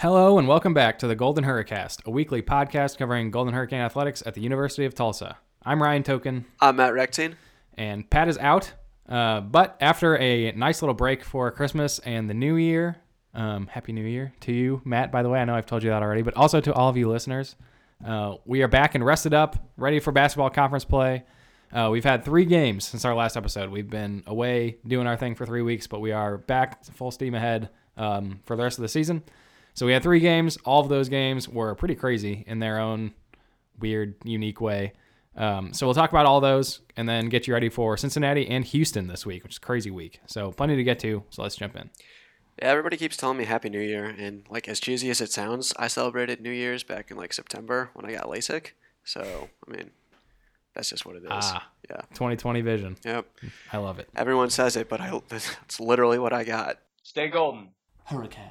Hello and welcome back to the Golden Hurricast, a weekly podcast covering Golden Hurricane athletics at the University of Tulsa. I'm Ryan Token, I'm Matt Rectine. and Pat is out. Uh, but after a nice little break for Christmas and the New Year, um, Happy New Year to you, Matt. By the way, I know I've told you that already, but also to all of you listeners. Uh, we are back and rested up, ready for basketball conference play. Uh, we've had three games since our last episode. We've been away doing our thing for three weeks, but we are back full steam ahead um, for the rest of the season. So we had three games. All of those games were pretty crazy in their own weird, unique way. Um, so we'll talk about all those and then get you ready for Cincinnati and Houston this week, which is a crazy week. So plenty to get to. So let's jump in. Yeah, everybody keeps telling me Happy New Year, and like as cheesy as it sounds, I celebrated New Year's back in like September when I got LASIK. So I mean, that's just what it is. Ah. Yeah. 2020 vision. Yep. I love it. Everyone says it, but I it's literally what I got. Stay golden. Hurricane.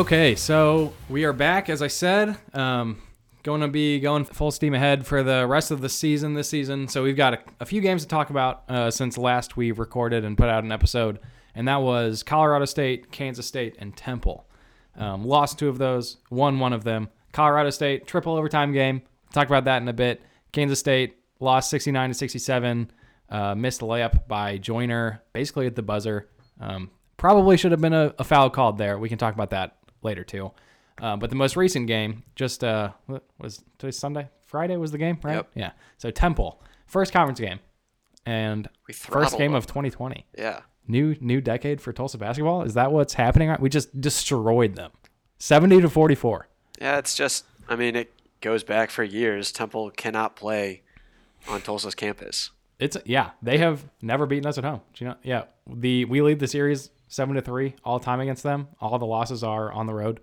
Okay, so we are back, as I said. Um, going to be going full steam ahead for the rest of the season this season. So we've got a, a few games to talk about uh, since last we recorded and put out an episode, and that was Colorado State, Kansas State, and Temple. Um, lost two of those, won one of them. Colorado State triple overtime game. Talk about that in a bit. Kansas State lost 69 to 67. Uh, missed layup by Joiner, basically at the buzzer. Um, probably should have been a, a foul called there. We can talk about that later too. Uh, but the most recent game, just uh, what was today's Sunday, Friday was the game, right? Yep. Yeah. So Temple, first conference game, and We first game them. of 2020. Yeah. New new decade for Tulsa basketball. Is that what's happening? right? We just destroyed them, 70 to 44. Yeah. It's just. I mean, it goes back for years. Temple cannot play on Tulsa's campus. It's yeah, they have never beaten us at home. Do you know? Yeah, the we lead the series seven to three all time against them. All the losses are on the road.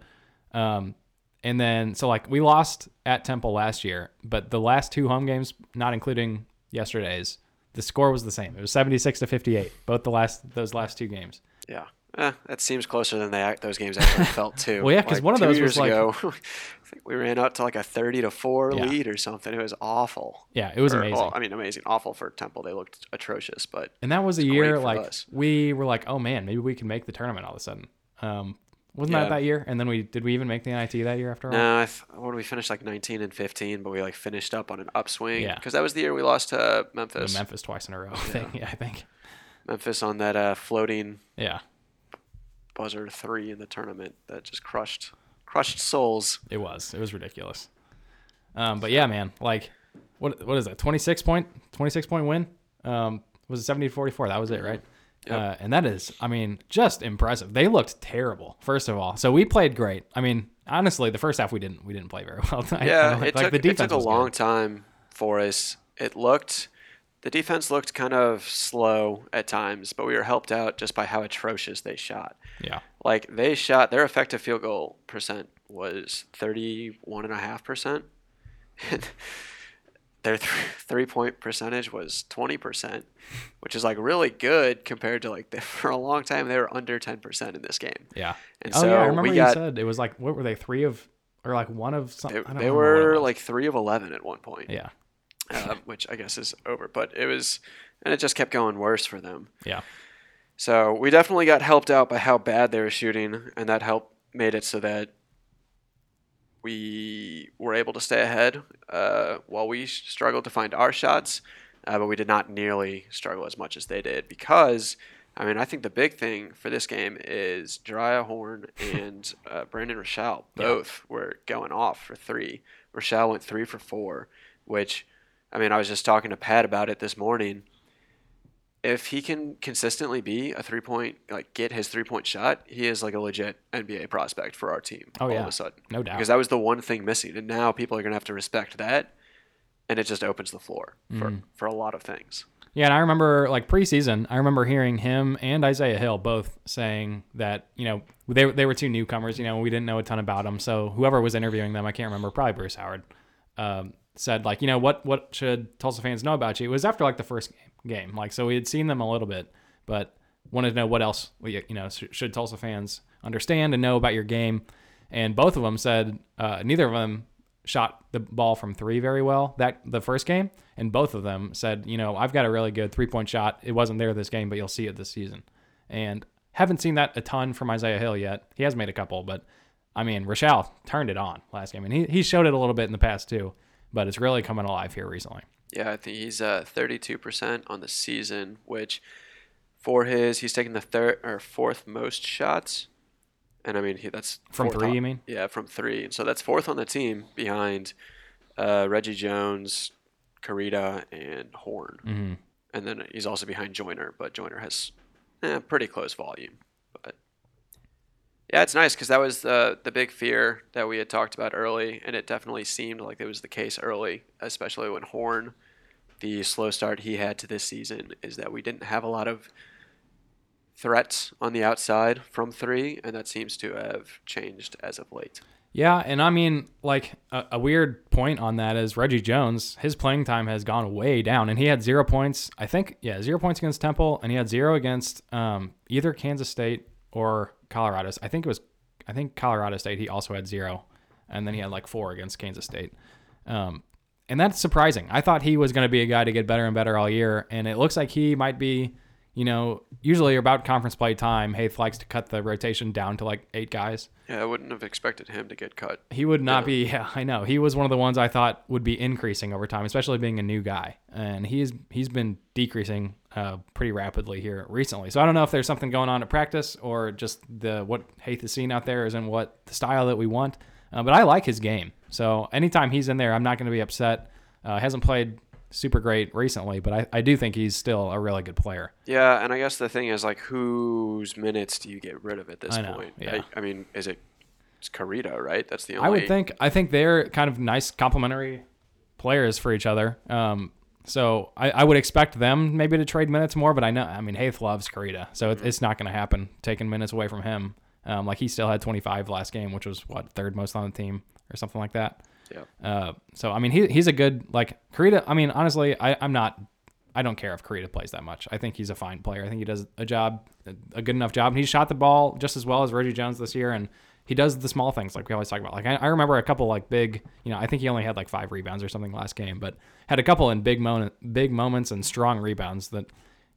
Um, and then so like we lost at Temple last year, but the last two home games, not including yesterday's, the score was the same. It was seventy six to fifty eight. Both the last those last two games. Yeah. Eh, that seems closer than they act, those games actually felt too. Well, yeah, 'cause Like, one of those years was, like- ago, I think we ran out to like a thirty to four Yeah. lead or something. It was awful. Yeah, it was Or- amazing. Well, I mean, amazing, awful for Temple. They looked atrocious, but and that was a year like us. we were like, oh man, maybe we can make the tournament all of a sudden. Um, wasn't Yeah. that that year? And then we did we even make the NIT that year after all? no, I th- what did we finish like nineteen and fifteen? But we like finished up on an upswing. Yeah. because that was the year we lost to The Memphis. Memphis twice in a row. Thing. Yeah, I think. Memphis on that uh, floating Yeah. Buzzer three in the tournament that just crushed crushed souls. It was. It was ridiculous. Um, but yeah, man, like, what what is that? Twenty six point twenty six point win. Um, was it seventy to forty four? That was it, right? Yep. Uh, and that is, I mean, just impressive. They looked terrible, first of all. So we played great. I mean, honestly, the first half we didn't we didn't play very well. I- Yeah, like, it like took it took a long good. time for us. It looked the defense looked kind of slow at times, but we were helped out just by how atrocious they shot. Yeah, Like they shot their effective field goal percent was thirty one and a half percent. Their th- three point percentage was twenty percent, which is like really good compared to like they, for a long time they were under ten percent in this game. yeah. And oh so yeah, I remember we you got said it was like what were they three of or like one of they, something? they were like three of eleven at one point. yeah, uh, which I guess is over. But it was, and it just kept going worse for them. yeah, So we definitely got helped out by how bad they were shooting, and that helped made it so that we were able to stay ahead uh, while we struggled to find our shots, uh, but we did not nearly struggle as much as they did because. I mean, I think the big thing for this game is Jeriah Horne and uh, Brandon Rachal Yeah. both were going off for three. Rachal went three for four, which, I mean, I was just talking to Pat about it this morning if he can consistently be a three point, like get his three point shot, he is like a legit NBA prospect for our team. Oh, all yeah. of a sudden, no doubt. because that was the one thing missing, and now people are gonna have to respect that, and it just opens the floor for Mm. for a lot of things. Yeah, and I remember like preseason, I remember hearing him and Isaiah Hill both saying that you know they they were two newcomers. You know, we didn't know a ton about them. So whoever was interviewing them, I can't remember, probably Bruce Howard, um, said like, you know, what what should Tulsa fans know about you? It was after like the first game, like so we had seen them a little bit, but wanted to know what else we, you know should Tulsa fans understand and know about your game. And both of them said uh, neither of them shot the ball from three very well that the first game, and both of them said, you know, I've got a really good three point shot. It wasn't there this game, but you'll see it this season. And haven't seen that a ton from Isaiah Hill yet. He has made a couple, but I mean, Rachal turned it on last game, and he he showed it a little bit in the past too, but it's really coming alive here recently. Yeah, I think he's uh, 32% on the season, which for his he's taken the third or fourth most shots and I mean he, that's from three. you mean? Yeah, from three. And so that's fourth on the team behind uh, Reggie Jones, Korita, and Horne. Mm-hmm. And then he's also behind Joiner, but Joiner has eh, pretty close volume. Yeah, it's nice because that was the the big fear that we had talked about early, and it definitely seemed like it was the case early, especially when Horne, The slow start he had to this season is that we didn't have a lot of threats on the outside from three, and that seems to have changed as of late. Yeah, and I mean, like a, a, weird point on that is Reggie Jones. His playing time has gone way down, and he had zero points. I think, yeah, zero points against Temple, and he had zero against um, either Kansas State or Colorado. I think it was, I think Colorado State. He also had zero, and then he had like four against Kansas State. Um, and that's surprising. I thought he was going to be a guy to get better and better all year, and it looks like he might be you know, usually about conference play time, Haith likes to cut the rotation down to like eight guys. Yeah, I wouldn't have expected him to get cut. He would not yeah. be. Yeah, I know. He was one of the ones I thought would be increasing over time, especially being a new guy, and he's he's been decreasing uh, pretty rapidly here recently. So I don't know if there's something going on at practice or just the what Haith is seeing out there isn't what the style that we want. Uh, but I like his game. So anytime he's in there, I'm not going to be upset. Uh, hasn't played super great recently, but I, I do think he's still a really good player. Yeah, and I guess the thing is like whose minutes do you get rid of at this know, point? Yeah. I, I, mean, is it it's Korita, right? That's the only I would think I think they're kind of nice complementary players for each other. Um, so I, I would expect them maybe to trade minutes more, but I know I mean Haith loves Korita, so mm-hmm. it's not going to happen taking minutes away from him. Um, like he still had 25 last game, which was what third most on the team or something like that. Yeah. Uh, so I mean, he he's a good like Korita. I mean, honestly, I I'm not. I don't care if Korita plays that much. I think he's a fine player. I think he does a job, a good enough job. And he shot the ball just as well as Reggie Jones this year, and he does the small things like we always talk about. Like I, I remember a couple like big, you know, I think he only had like five rebounds or something last game, but had a couple in big moment, big moments and strong rebounds that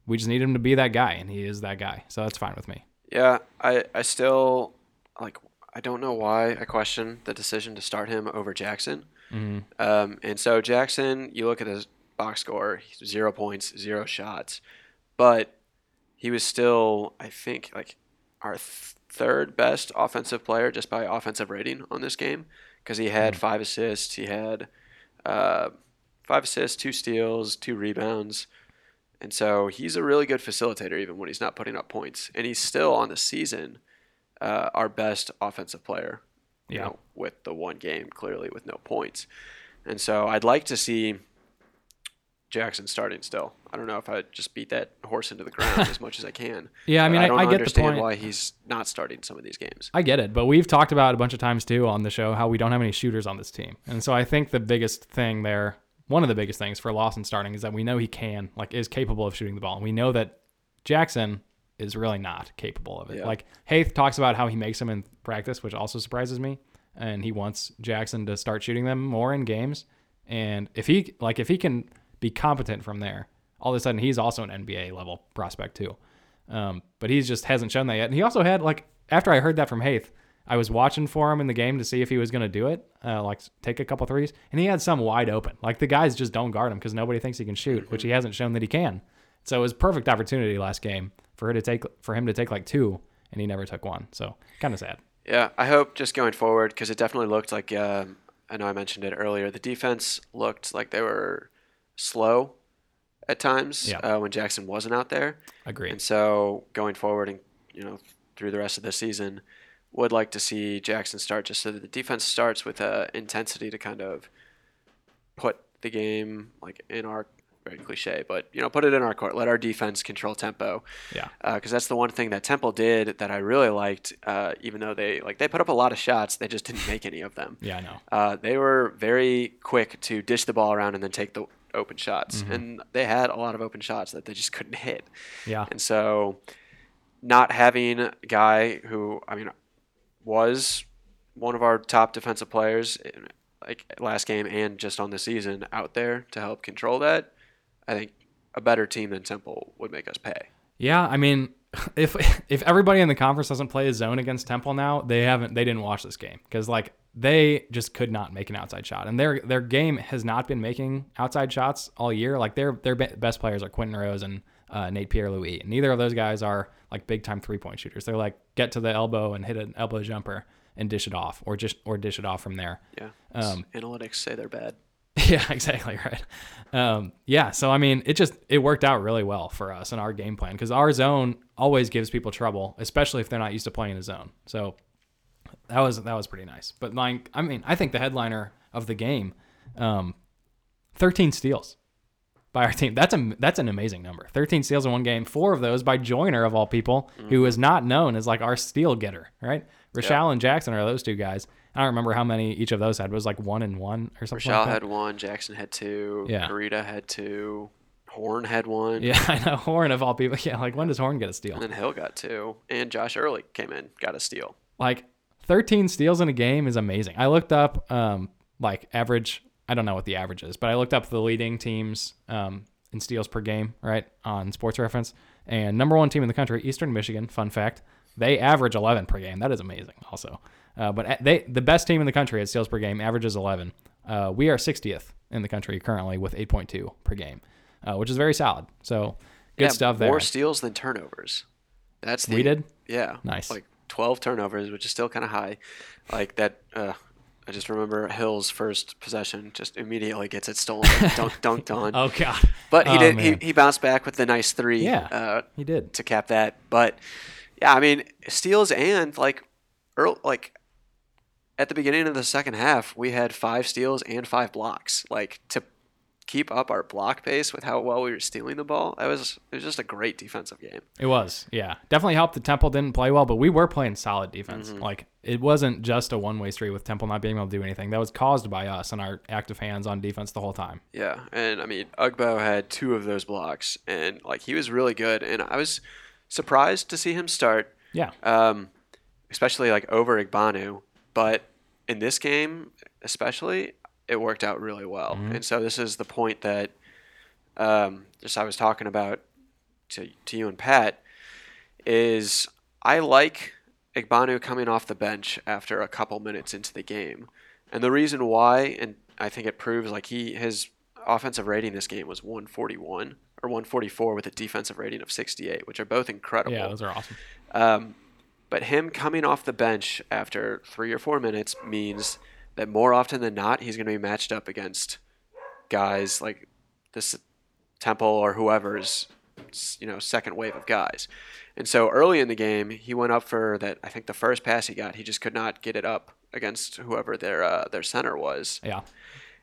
we just need him to be that guy, and he is that guy. So that's fine with me. Yeah, I I still like I don't know why I question the decision to start him over Jackson. Mm-hmm. Um, and so Jackson, you look at his box score, zero points, zero shots, but he was still, I think, like our th- third best offensive player just by offensive rating on this game because he had mm-hmm. five assists, he had uh, five assists, two steals, two rebounds. And so he's a really good facilitator even when he's not putting up points. And he's still on the season – uh, our best offensive player. You yeah. know, with the one game clearly with no points, and so I'd like to see Jackson starting still. I don't know if I just beat that horse into the ground as much as I can. Yeah, I mean, I, don't I get understand the point. why he's not starting some of these games. I get it, but we've talked about a bunch of times too on the show how we don't have any shooters on this team, and so I think the biggest thing there, one of the biggest things for Lawson starting is that we know he can, like, is capable of shooting the ball, and we know that Jackson is really not capable of it. Yeah. Like Haith talks about how he makes them in practice, which also surprises me, and he wants Jackson to start shooting them more in games. And if he like if he can be competent from there, all of a sudden he's also an NBA level prospect too. Um, but he just hasn't shown that yet. And he also had like after I heard that from Haith, I was watching for him in the game to see if he was going to do it, uh, like take a couple threes, and he had some wide open. Like the guys just don't guard him because nobody thinks he can shoot, which he mm-hmm. hasn't shown that he can. So it was perfect opportunity last game for her to take for him to take like two, and he never took one. So kind of sad. Yeah, I hope just going forward because it definitely looked like um, I know I mentioned it earlier. The defense looked like they were slow at times yeah. uh, when Jackson wasn't out there. Agree. And so going forward and you know through the rest of the season, would like to see Jackson start just so that the defense starts with a intensity to kind of put the game like in our very cliche, but you know, put it in our court. Let our defense control tempo. Yeah. Because that's the one thing that Temple did that I really liked. Uh, even though they like they put up a lot of shots, they just didn't make any of them. Yeah, I know. Uh, they were very quick to dish the ball around and then take the open shots, Mm-hmm. and they had a lot of open shots that they just couldn't hit. Yeah. And so, not having a guy who, I mean, was one of our top defensive players, in, like last game and just on the season, out there to help control that, I think a better team than Temple would make us pay. Yeah, I mean, if if everybody in the conference doesn't play a zone against Temple now, they haven't they didn't watch this game because like they just could not make an outside shot, and their their game has not been making outside shots all year. Like their their best players are Quinton Rose and uh, Nate Pierre Louis, and neither of those guys are like big time three point shooters. They're like get to the elbow and hit an elbow jumper and dish it off, or just or dish it off from there. Yeah. Um, Analytics say they're bad. Yeah, exactly right. Um, yeah, so I mean, it just it worked out really well for us and our game plan because our zone always gives people trouble, especially if they're not used to playing a zone. So that was that was pretty nice. But like, I mean, I think the headliner of the game, um, thirteen steals by our team. That's a that's an amazing number. Thirteen steals in one game. Four of those by Joiner of all people, who is not known as like our steal getter, right? Rachal and Jackson are those two guys. I don't remember how many each of those had. It was like one and one or something. Rachal like that. had one, Jackson had two, Yeah. Korita had two, Horne had one, Yeah, I know. Horne of all people. Yeah, like when does Horne get a steal? and then Hill got two, and Josh Earley came in, got a steal. Like 13 steals in a game is amazing. I looked up um like average. I don't know what the average is, but I looked up the leading teams um in steals per game, right, on Sports Reference. And number one team in the country, Eastern Michigan. Fun fact: they average 11 per game. That is amazing. Also, uh, but they the best team in the country at steals per game averages 11. Uh, we are 60th in the country currently with 8.2 per game, uh, which is very solid. So good Yeah, stuff there. More steals than turnovers. That's the, We did? Yeah, Nice. Like twelve turnovers, which is still kind of high. Like that. Uh, I just remember Hill's first possession, just immediately gets it stolen, dunk, dunked on. Oh God! But he Oh, did. He, man. he bounced back with the nice three. Yeah. Uh, he did. to cap that. But yeah, I mean steals and like earl like at the beginning of the second half, we had five steals and five blocks. Like to keep up our block pace with how well we were stealing the ball, that was it was just a great defensive game. It was, yeah. Definitely helped the Temple didn't play well, but we were playing solid defense. Mm-hmm. Like it wasn't just a one way street with Temple not being able to do anything. That was caused by us and our active hands on defense the whole time. Yeah, and I mean Ugbo had two of those blocks, and like he was really good, and I was surprised to see him start. Yeah. um, especially like over Igbanu. But in this game, especially, it worked out really well. And so this is the point that um, just I was talking about to, to you and Pat is I like Igbanu coming off the bench after a couple minutes into the game. And the reason why, and I think it proves like he his offensive rating this game was 141 or 144 with a defensive rating of 68, which are both incredible. Yeah, those are awesome. Um, but him coming off the bench after three or four minutes means that more often than not, he's going to be matched up against guys like this Temple or whoever's you know second wave of guys. And so early in the game, he went up for that. I think the first pass he got, he just could not get it up against whoever their uh, their center was. Yeah.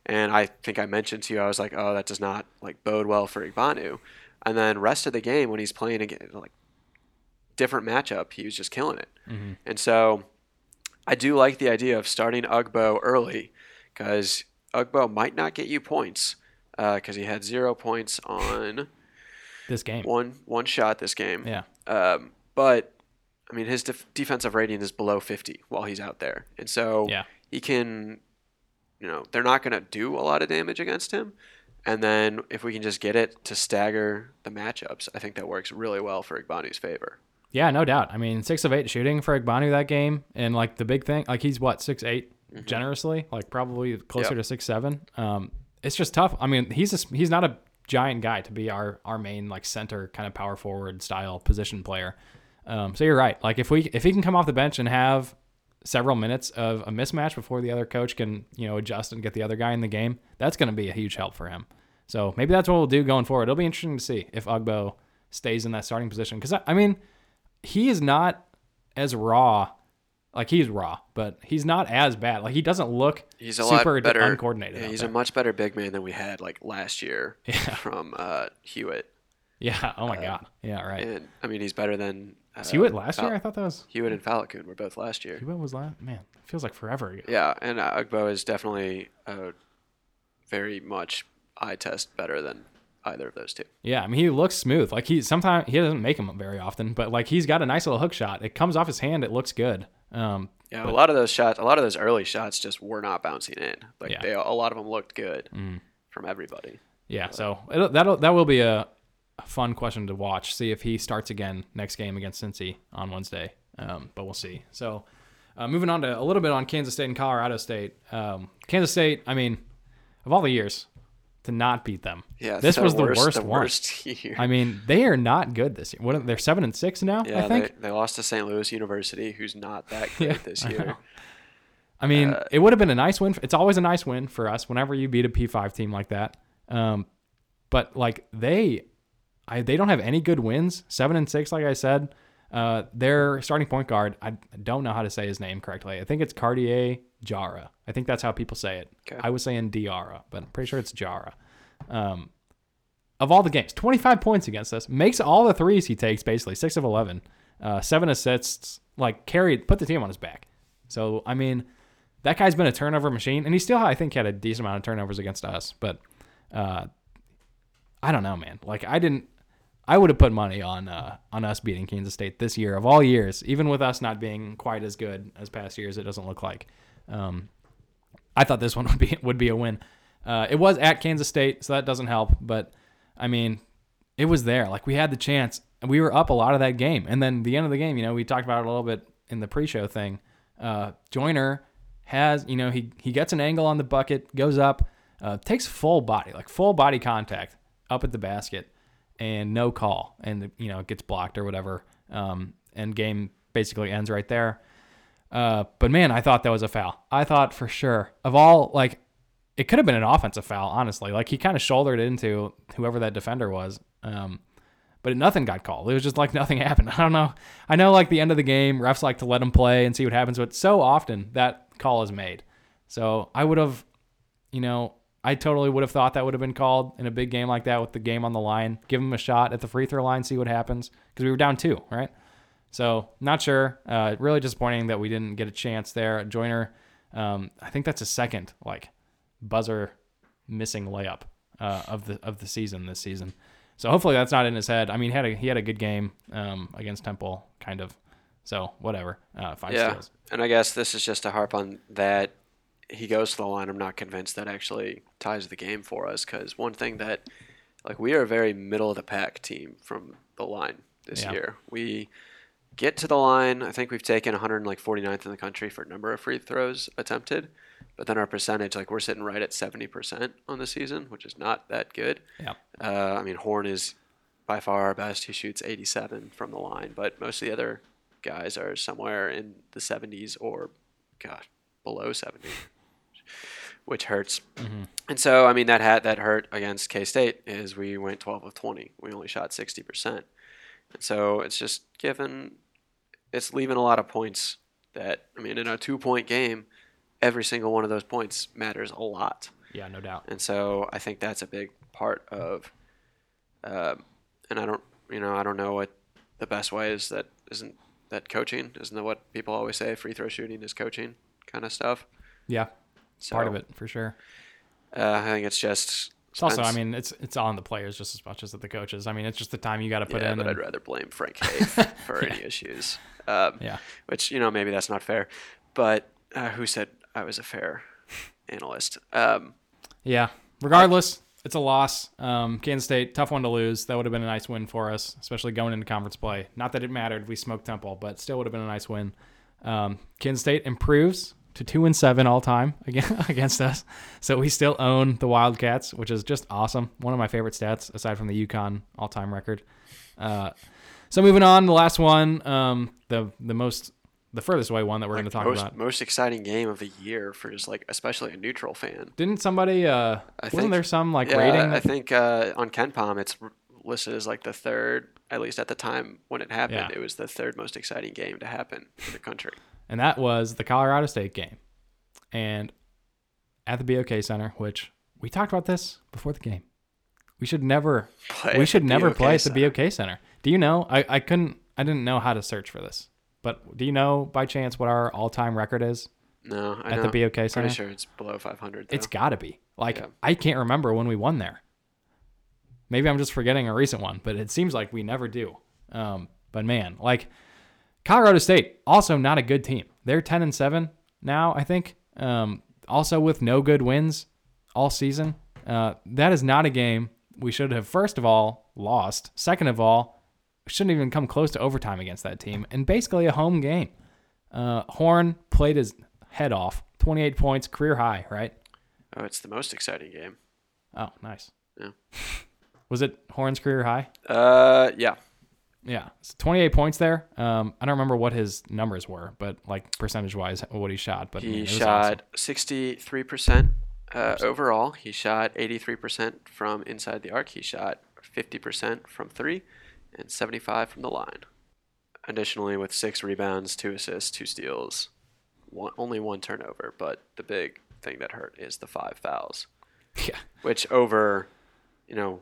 And I think I mentioned to you, I was like, oh, that does not like bode well for Igbanu. And then rest of the game when he's playing again, like different matchup, he was just killing it. And so I do like the idea of starting Ugbo early because Ugbo might not get you points because he had zero points on This game. one one shot this game. Yeah. Um, but I mean, his def- defensive rating is below 50 while he's out there, and so Yeah. he can, you know, they're not going to do a lot of damage against him. And then if we can just get it to stagger the matchups, I think that works really well for Igbanu's favor. Yeah, no doubt. I mean, six of eight shooting for Igbanu that game, and like the big thing, like he's what six eight generously, like probably closer Mm-hmm. Yep. to six seven. Um, it's just tough. I mean, he's a, he's not a giant guy to be our our main like center kind of power forward style position player. Um, so you're right. Like if we if he can come off the bench and have several minutes of a mismatch before the other coach can you know adjust and get the other guy in the game, that's going to be a huge help for him. So maybe that's what we'll do going forward. It'll be interesting to see if Ugbo stays in that starting position because I, I mean he is not as raw Like he's raw, but he's not as bad. Like he doesn't look He's a super lot better. uncoordinated. Yeah, he's there. a much better big man than we had like last year Yeah. from uh, Hewitt. yeah. Oh my uh, god. Yeah. Right. And I mean, he's better than uh, Hewitt last Fal- year? I thought that was Hewitt and Falcon were both last year. Hewitt was last. Man, it feels like forever ago. Yeah, and uh, Ugbo is definitely uh, very much eye test better than either of those two. Yeah, I mean he looks smooth. Like he sometimes he doesn't make them very often, but like he's got a nice little hook shot. It comes off his hand. It looks good. Um, Yeah, But- a lot of those shots, a lot of those early shots, just were not bouncing in. Like Yeah. they, a lot of them looked good Mm. from everybody. yeah, so it'll, that'll that will be a, a fun question to watch. See if he starts again next game against Cincy on Wednesday. Um, but we'll see. So uh, moving on to a little bit on Kansas State and Colorado State. Um, Kansas State, I mean, of all the years to not beat them, Yeah, this was the worst, worst the one. worst year. I mean, they are not good this year. What they're seven and six now. yeah, I think. they, they lost to St. Louis University, who's not that great Yeah, this year. I mean, Uh, it would have been a nice win. It's always a nice win for us whenever you beat a P5 team like that. Um, but like they, I they don't have any good wins. Seven and six, like I said. Uh, their starting point guard, I don't know how to say his name correctly. I think it's Cartier Jara. I think that's how people say it. Okay. I was saying Diarra, but I'm pretty sure it's Jara. Um, of all the games, 25 points against us. Makes all the threes he takes, basically six of 11, uh, seven assists. Like carried, put the team on his back. So I mean, that guy's been a turnover machine, and he still, I think, had a decent amount of turnovers against us. But uh, I don't know, man. Like I didn't. I would have put money on uh, on us beating Kansas State this year of all years, even with us not being quite as good as past years. It doesn't look like. Um, I thought this one would be would be a win. Uh, it was at Kansas State, so that doesn't help. But I mean, it was there. Like we had the chance, we were up a lot of that game. And then the end of the game, you know, we talked about it a little bit in the pre-show thing. Uh, Joiner has, you know, he he gets an angle on the bucket, goes up, uh, takes full body, like full body contact up at the basket, and no call, and you know, it gets blocked or whatever. Um, and game basically ends right there. Uh, but man, I thought that was a foul. I thought for sure of all like it could have been an offensive foul, honestly. Like he kind of shouldered into whoever that defender was. Um, but nothing got called. It was just like nothing happened. I don't know. I know like the end of the game, refs like to let him play and see what happens, but so often that call is made. So I would have, you know, I totally would have thought that would have been called in a big game like that with the game on the line. Give him a shot at the free throw line, see what happens because we were down two, right? So not sure. Uh, really disappointing that we didn't get a chance there. Joiner, um, I think that's a second like buzzer missing layup uh, of the of the season this season. So hopefully that's not in his head. I mean, he had a he had a good game um, against Temple, kind of. So whatever, uh, five yeah, steals. and I guess this is just to harp on that. He goes to the line. I'm not convinced that actually ties the game for us because one thing that, like, we are a very middle of the pack team from the line this Yeah. year. We get to the line. I think we've taken 149th in the country for number of free throws attempted, but then our percentage, like, we're sitting right at 70% on the season, which is not that good. Yeah, Uh, I mean, Horne is by far our best. He shoots 87 from the line, but most of the other guys are somewhere in the 70s or, gosh, below 70, which hurts. And so, I mean, that had that hurt against K State is we went 12 of 20. We only shot 60%. And so it's just given, it's leaving a lot of points that, I mean, in a two point game, every single one of those points matters a lot. yeah, no doubt. And so I think that's a big part of, um, and I don't, you know, I don't know what the best way is. That isn't that coaching? Isn't that what people always say? Free throw shooting is coaching, kind of stuff. Yeah, So, part of it for sure. Uh, I think it's just. It's also, I mean, it's it's on the players just as much as the coaches. I mean, it's just the time you got to put yeah, in. but and- I'd rather blame Frank Haith for any issues. Um, yeah, which you know maybe that's not fair, but uh, who said I was a fair analyst? Um, Yeah. Regardless, it's a loss. Um, Kansas State, tough one to lose. That would have been a nice win for us, especially going into conference play. Not that it mattered. We smoked Temple, but still would have been a nice win. Um, Kansas State improves to two and seven all time again against us. So we still own the Wildcats, which is just awesome. One of my favorite stats aside from the UConn all time record. Uh, so moving on, the last one, um, the the most the furthest away one that we're going to talk most about. most exciting game of the year for just like especially a neutral fan. Didn't somebody? Uh, I wasn't think- there some like yeah, rating? I think uh, on KenPom it's listed as like the third, at least at the time when it happened, Yeah. it was the third most exciting game to happen in the country. And that was the Colorado State game, and at the BOK Center, which we talked about this before the game. We should never, Play we at should the never BOK play at Center. the BOK Center. Do you know? I, I couldn't, I didn't know how to search for this, but do you know by chance what our all-time record is No, I at know. the BOK Center? I'm pretty sure it's below 500. Though. It's got to be. Like Yeah. I can't remember when we won there. Maybe I'm just forgetting a recent one, but it seems like we never do. Um, but man, like Colorado State, also not a good team. They're 10 and 7 now, I think. Um, also with no good wins all season. Uh, that is not a game we should have first of all lost. Second of all, shouldn't even come close to overtime against that team. And basically a home game. Uh, Horne played his head off. 28 points, career high, right? oh, it's the most exciting game. Oh, nice. Yeah. Was it Horne's career high? Uh, yeah. Yeah, so 28 points there. Um, I don't remember what his numbers were, but like percentage wise, what he shot. But I mean, He it was shot 63% uh, overall. He shot 83% from inside the arc. He shot 50% from three and 75 from the line. Additionally, with six rebounds, two assists, two steals, one, only one turnover. But the big thing that hurt is the five fouls. Yeah, which over, you know,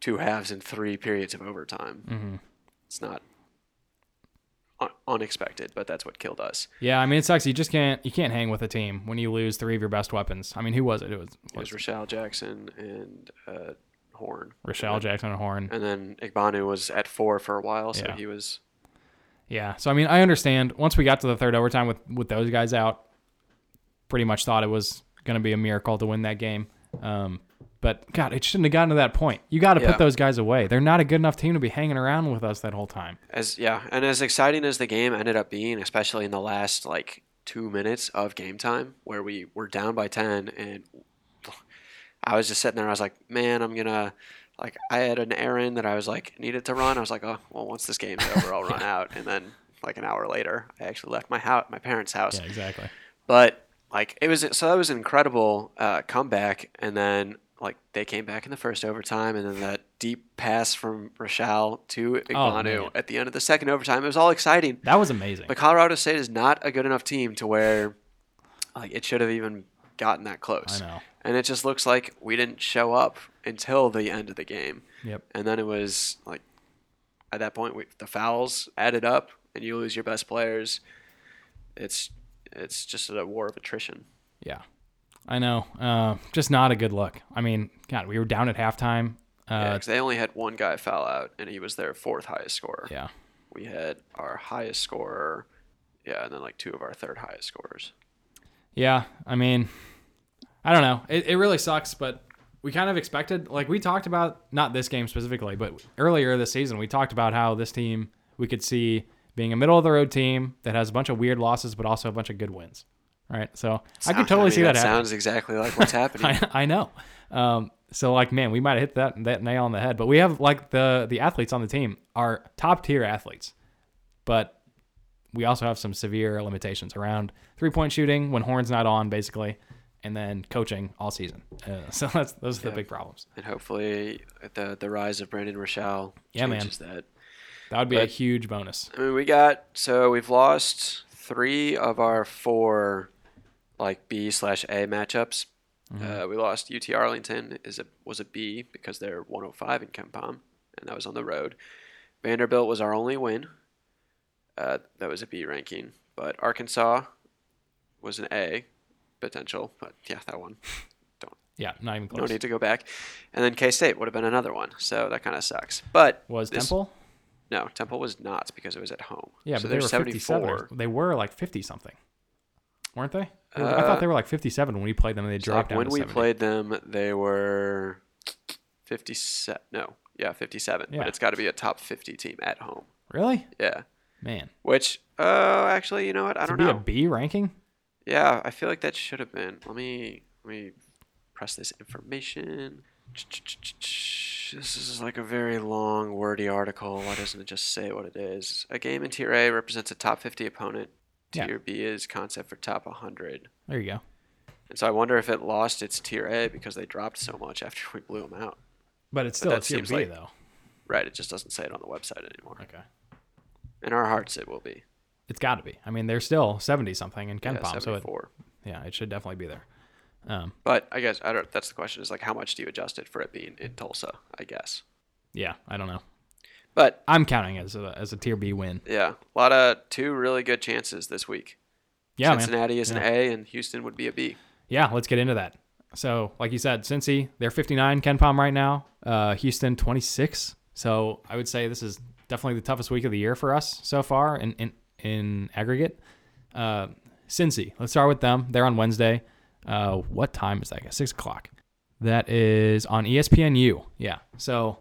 two halves and three periods of overtime, Mm-hmm. it's not un- unexpected, but that's what killed us. yeah. I mean, it sucks. You just can't you can't hang with a team when you lose three of your best weapons. I mean, who was it? It was, It was Rachal Jackson and uh, Horne. Rachal Jackson and Horne. And then Igbanu was at four for a while, so Yeah. he was. Yeah. So I mean, I understand. Once we got to the third overtime with with those guys out, pretty much thought it was going to be a miracle to win that game. Um, but God, it shouldn't have gotten to that point. You got to Yeah. put those guys away. They're not a good enough team to be hanging around with us that whole time. As yeah, and as exciting as the game ended up being, especially in the last like two minutes of game time, where we were down by ten, and I was just sitting there. I was like, man, I'm gonna like I had an errand that I was like needed to run. I was like, oh well, once this game's over, I'll run out. And then like an hour later, I actually left my house, my parents' house. Yeah, exactly. But like it was so that was an incredible uh, comeback, and then like they came back in the first overtime, and then that deep pass from Rachal to Oh, at the end of the second overtime. It was all exciting, That was amazing. but Colorado State is not a good enough team to where like it should have even gotten that close. I know. And it just looks like we didn't show up until the end of the game, Yep. and then it was like at that point we, the fouls added up, and you lose your best players. It's it's just a war of attrition. Yeah, I know. Uh, just not a good look. I mean, God, we were down at halftime. Yeah, Uh, 'cause they only had one guy foul out, and he was their fourth highest scorer. yeah. We had our highest scorer, yeah, and then like two of our third highest scorers. Yeah, I mean, I don't know. It, it really sucks, but we kind of expected, like we talked about, not this game specifically, but earlier this season, we talked about how this team we could see being a middle of the road team that has a bunch of weird losses, but also a bunch of good wins. Right. So I could totally mean, see that, happen. Sounds exactly like what's happening. I, I know. Um, so like, man, we might have hit that that nail on the head. But we have like the the athletes on the team are top tier athletes, but we also have some severe limitations around three point shooting when Horne's not on, basically, and then coaching all season. Uh, so that's those are the big problems. and hopefully the the rise of Brandon Rachal Yeah, man. changes that. That would be a huge bonus. I mean, we got so we've lost three of our four like B slash A matchups. Mm-hmm. Uh, we lost UT Arlington is a was a B because they're 105 in KenPom, and that was on the road. Vanderbilt was our only win. Uh, that was a B ranking, but Arkansas was an A potential, but yeah, that one Don't. Yeah, not even close. no need to go back. And then K State would have been another one, so that kind of sucks. But was this- Temple? No, Temple was not because it was at home. Yeah, so but they were they're 57. 74. They were like 50 something, weren't they? I Uh, thought they were like 57 when we played them, and they dropped down when we 70. played them, they were 57. No, yeah, 57. Yeah. But it's got to be a top 50 team at home. Really? Yeah. Man, Which, uh, actually, you know what? I to don't be know. a B ranking? Yeah, I feel like that should have been. Let me let me press this information. This is like a very long, wordy article. Why doesn't it just say what it is? A game in Tier A represents a top 50 opponent. Yeah. Tier B is concept for top 100. There you go. And so I wonder if it lost its Tier A because they dropped so much after we blew them out. But it's still a tier seems B like- though. Right, it just doesn't say it on the website anymore. Okay. In our hearts, it will be. It's got to be. I mean, they're still 70 something in Ken Yeah, Palm, so it, 74. yeah, it should definitely be there. Um, But I guess I don't. That's the question: is like how much do you adjust it for it being in Tulsa? I guess. yeah, I don't know. But I'm counting it as a as a tier B win. yeah, a lot of two really good chances this week. Yeah, man. Cincinnati is Yeah. an A, and Houston would be a B. Yeah, let's get into that. So, like you said, Cincy, they're 59 KenPom right now. Uh, Houston 26. So I would say this is definitely the toughest week of the year for us so far in in, in aggregate. Uh, Cincy, let's start with them. They're on Wednesday. Uh, what time is that? Six o'clock. That is on ESPNU. Yeah. So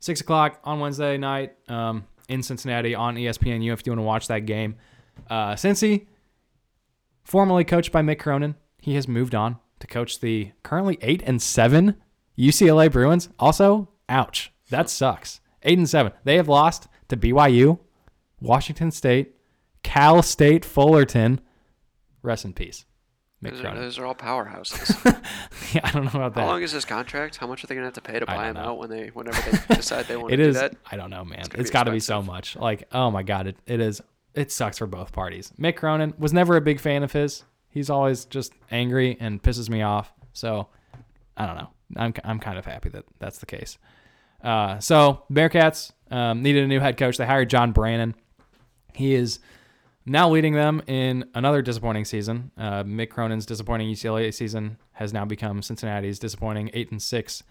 six o'clock on Wednesday night um, in Cincinnati on E ESPNU if you want to watch that game. Uh, Cincy, formerly coached by Mick Cronin, he has moved on to coach the currently eight and seven UCLA Bruins. Also, ouch, that sucks. Eight and seven. They have lost to BYU, Washington State, Cal State Fullerton. Rest in peace, Mick Those are, those are all powerhouses. yeah, I don't know about that. How long is his contract? How much are they gonna have to pay to buy him know. out when they, whenever they decide they want It to do that? I don't know, man. It's be got to be so much. Like, oh my god, it, it is. It sucks for both parties. Mick Cronin was never a big fan of his. He's always just angry and pisses me off. So, I don't know. I'm I'm kind of happy that that's the case. Uh, so Bearcats um, needed a new head coach. They hired John Brannen. He is now leading them in another disappointing season. Uh, Mick Cronin's disappointing UCLA season has now become Cincinnati's disappointing eight and six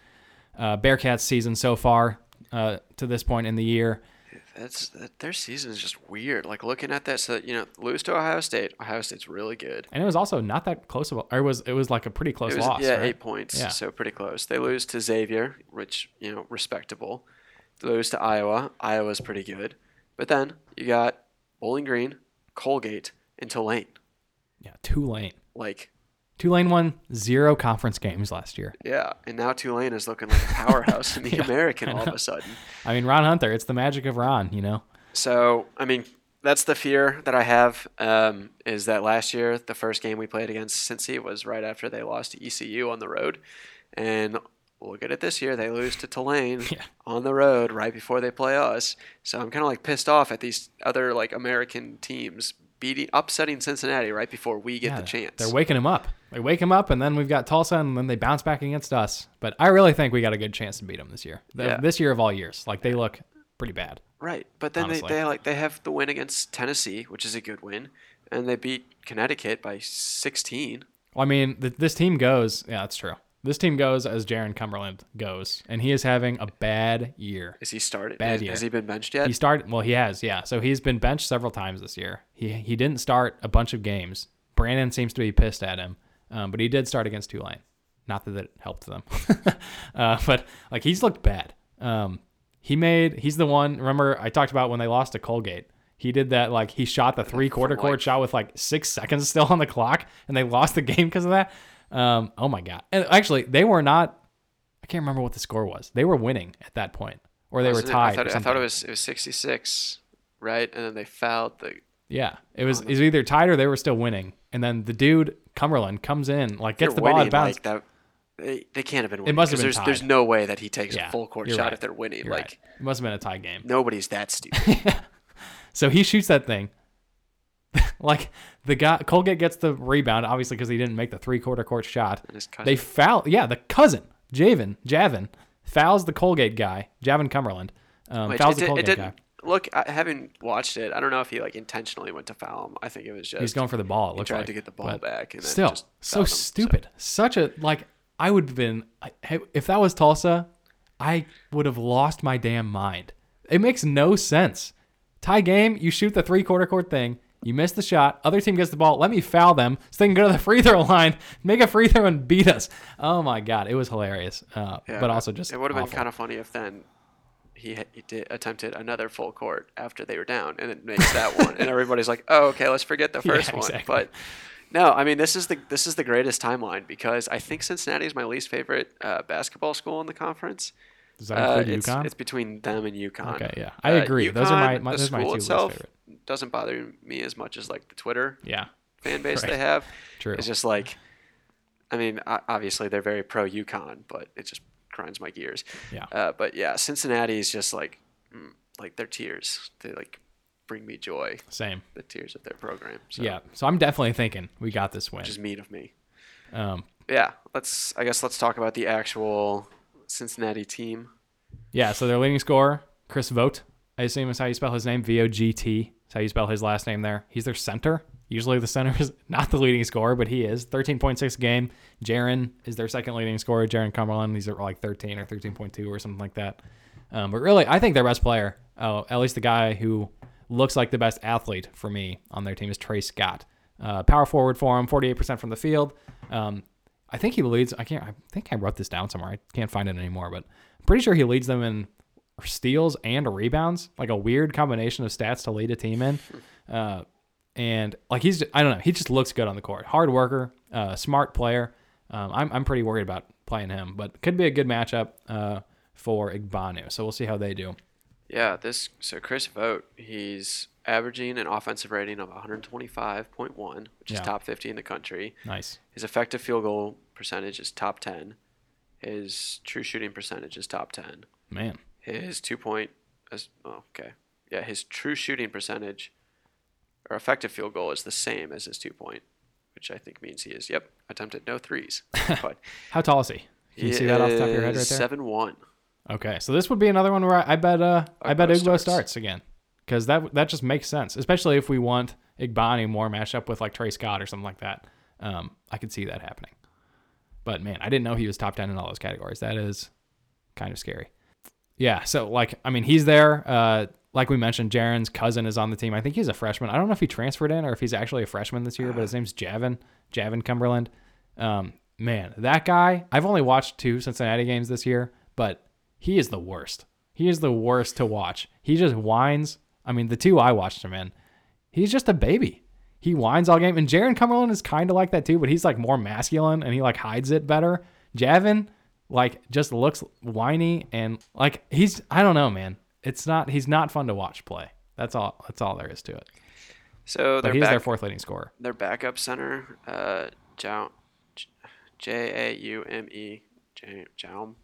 uh, Bearcats season so far uh, to this point in the year. That's that, their season is just weird. Like looking at that, so you know, lose to Ohio State. Ohio State's really good. And it was also not that close of a, or it was it was like a pretty close was, loss. yeah, right? eight points. Yeah. So pretty close. They lose to Xavier, which you know, respectable. They lose to Iowa. Iowa's pretty good. But then you got Bowling Green, Colgate, and Tulane. Yeah, Tulane. Like, Tulane won zero conference games last year. yeah, and now Tulane is looking like a powerhouse in the Yeah, American all of a sudden. I mean, Ron Hunter. It's the magic of Ron. You know. So, I mean, that's the fear that I have. Um, is that last year the first game we played against Cincy was right after they lost to ECU on the road, and look at it this year they lose to Tulane Yeah. on the road right before they play us. So I'm kind of like pissed off at these other like American teams beating, upsetting Cincinnati right before we get Yeah, the chance. They're waking him up. They wake him up, and then we've got Tulsa, and then they bounce back against us. But I really think we got a good chance to beat them this year. The- Yeah. This year of all years, like they look pretty bad. Right, but then they, they like they have the win against Tennessee, which is a good win, and they beat Connecticut by 16. Well, I mean, th- this team goes. Yeah, that's true. This team goes as Jarron Cumberland goes, and he is having a bad year. Is he started? Bad has, year. has he been benched yet? He started. Well, he has. Yeah. So he's been benched several times this year. He he didn't start a bunch of games. Brandon seems to be pissed at him, um, but he did start against Tulane. Not that it helped them, uh, but like he's looked bad. Um, he made. He's the one. Remember, I talked about when they lost to Colgate. He did that. Like he shot the three quarter court shot with like six seconds still on the clock, and they lost the game because of that. Um, oh my god! And actually, they were not. I can't remember what the score was. They were winning at that point, or they were Wasn't it? tied. I thought, I thought it was it was 66, right? And then they fouled the. Yeah, it was. It was either tied or they were still winning, and then the dude Cumberland comes in, like gets the ball out of bounds. like that. They, they can't have been winning. must have been there's, there's no way that he takes yeah, a full court shot right. if they're winning. You're like right. it must have been a tie game. nobody's that stupid. So he shoots that thing. like the guy Colgate gets the rebound, obviously because he didn't make the three quarter court shot. And his cousin. They foul. Yeah, the cousin Jaevin Jaevin fouls the Colgate guy, Jaevin Cumberland. Um, Which fouls it, the Colgate didn't guy. look. I haven't watched it. I don't know if he like intentionally went to foul him. I think it was just He's going for the ball. It he tried like. to get the ball back and then Still, so him, stupid. Such a like. I would have been if that was Tulsa, I would have lost my damn mind. It makes no sense. Tie game, you shoot the three quarter court thing, you miss the shot, other team gets the ball, let me foul them so they can go to the free throw line, make a free throw and beat us. Oh my god, it was hilarious. Uh, Yeah, but also just it would have been kind of funny if then he, he did, attempted another full court after they were down and it makes that one. And everybody's like oh okay let's forget the Yeah, first one. but no I mean this is the this is the greatest timeline because I think Cincinnati is my least favorite uh, basketball school in the conference. Does that Uh, include it's, UConn? it's between them and UConn. Okay, yeah. I agree. Those are my- my- those are my school two least itself favorite. doesn't bother me as much as like the Twitter yeah, fan base Right. they have. true. It's just like, I mean, obviously they're very pro UConn, but it just grinds my gears. Yeah. Uh, but yeah, Cincinnati is just like, mm, like their tears. They like, bring me joy. Same. The tears of their program. So, Yeah. So I'm definitely thinking we got this win. which is mean of me. Um, Yeah, let's. I guess let's talk about the actual Cincinnati team. yeah. So their leading scorer, Chris Vogt, I assume is how you spell his name. V O G T. Is how you spell his last name there. He's their center. Usually the center is not the leading scorer, but he is. 13.6 game. Jarron is their second leading scorer. Jarron Cumberland. He's at like 13 or 13.2 or something like that. Um, but really, I think their best player, oh, at least the guy who looks like the best athlete for me on their team is Tre Scott. Uh, power forward for him, 48% from the field. Um, I think he leads. I can't. I think I wrote this down somewhere. I can't find it anymore, but I'm pretty sure he leads them in steals and rebounds. Like a weird combination of stats to lead a team in. Uh, and like he's, I don't know. He just looks good on the court. Hard worker, uh, smart player. Um, I'm I'm pretty worried about playing him, but could be a good matchup uh, for Igbanu. So we'll see how they do. Yeah, this so Chris Vogt, he's averaging an offensive rating of 125.1, which Yeah. is top 50 in the country. Nice. His effective field goal percentage is top 10. His true shooting percentage is top 10. Man. His two point, oh, okay, yeah, his true shooting percentage or effective field goal is the same as his two point, which I think means he is. Yep, attempted no threes. but How tall is he? Can you see that off the top of your head right there? Seven one. Okay, so this would be another one where I, I bet uh, I bet Ugboh starts, starts. again, because that that just makes sense, especially if we want Igbanu more matched up with like Tre Scott or something like that. Um, I could see that happening. But man, I didn't know he was top ten in all those categories. That is kind of scary. Yeah, so like I mean, he's there. Uh, like we mentioned, Jarron's cousin is on the team. I think he's a freshman. I don't know if he transferred in or if he's actually a freshman this year, but his name's Jaevin Jaevin Cumberland. Um, man, that guy. I've only watched two Cincinnati games this year, but he is the worst. He is the worst to watch. He just whines. I mean, the two I watched him in, he's just a baby. He whines all game. And Jarron Cumberland is kind of like that too, but he's like more masculine and he like hides it better. Jaevin, like, just looks whiny and like he's, I don't know, man. It's not, he's not fun to watch play. That's all, that's all there is to it. So But they're he's back, their fourth leading scorer. their backup center, uh, J A U M E, Jaum.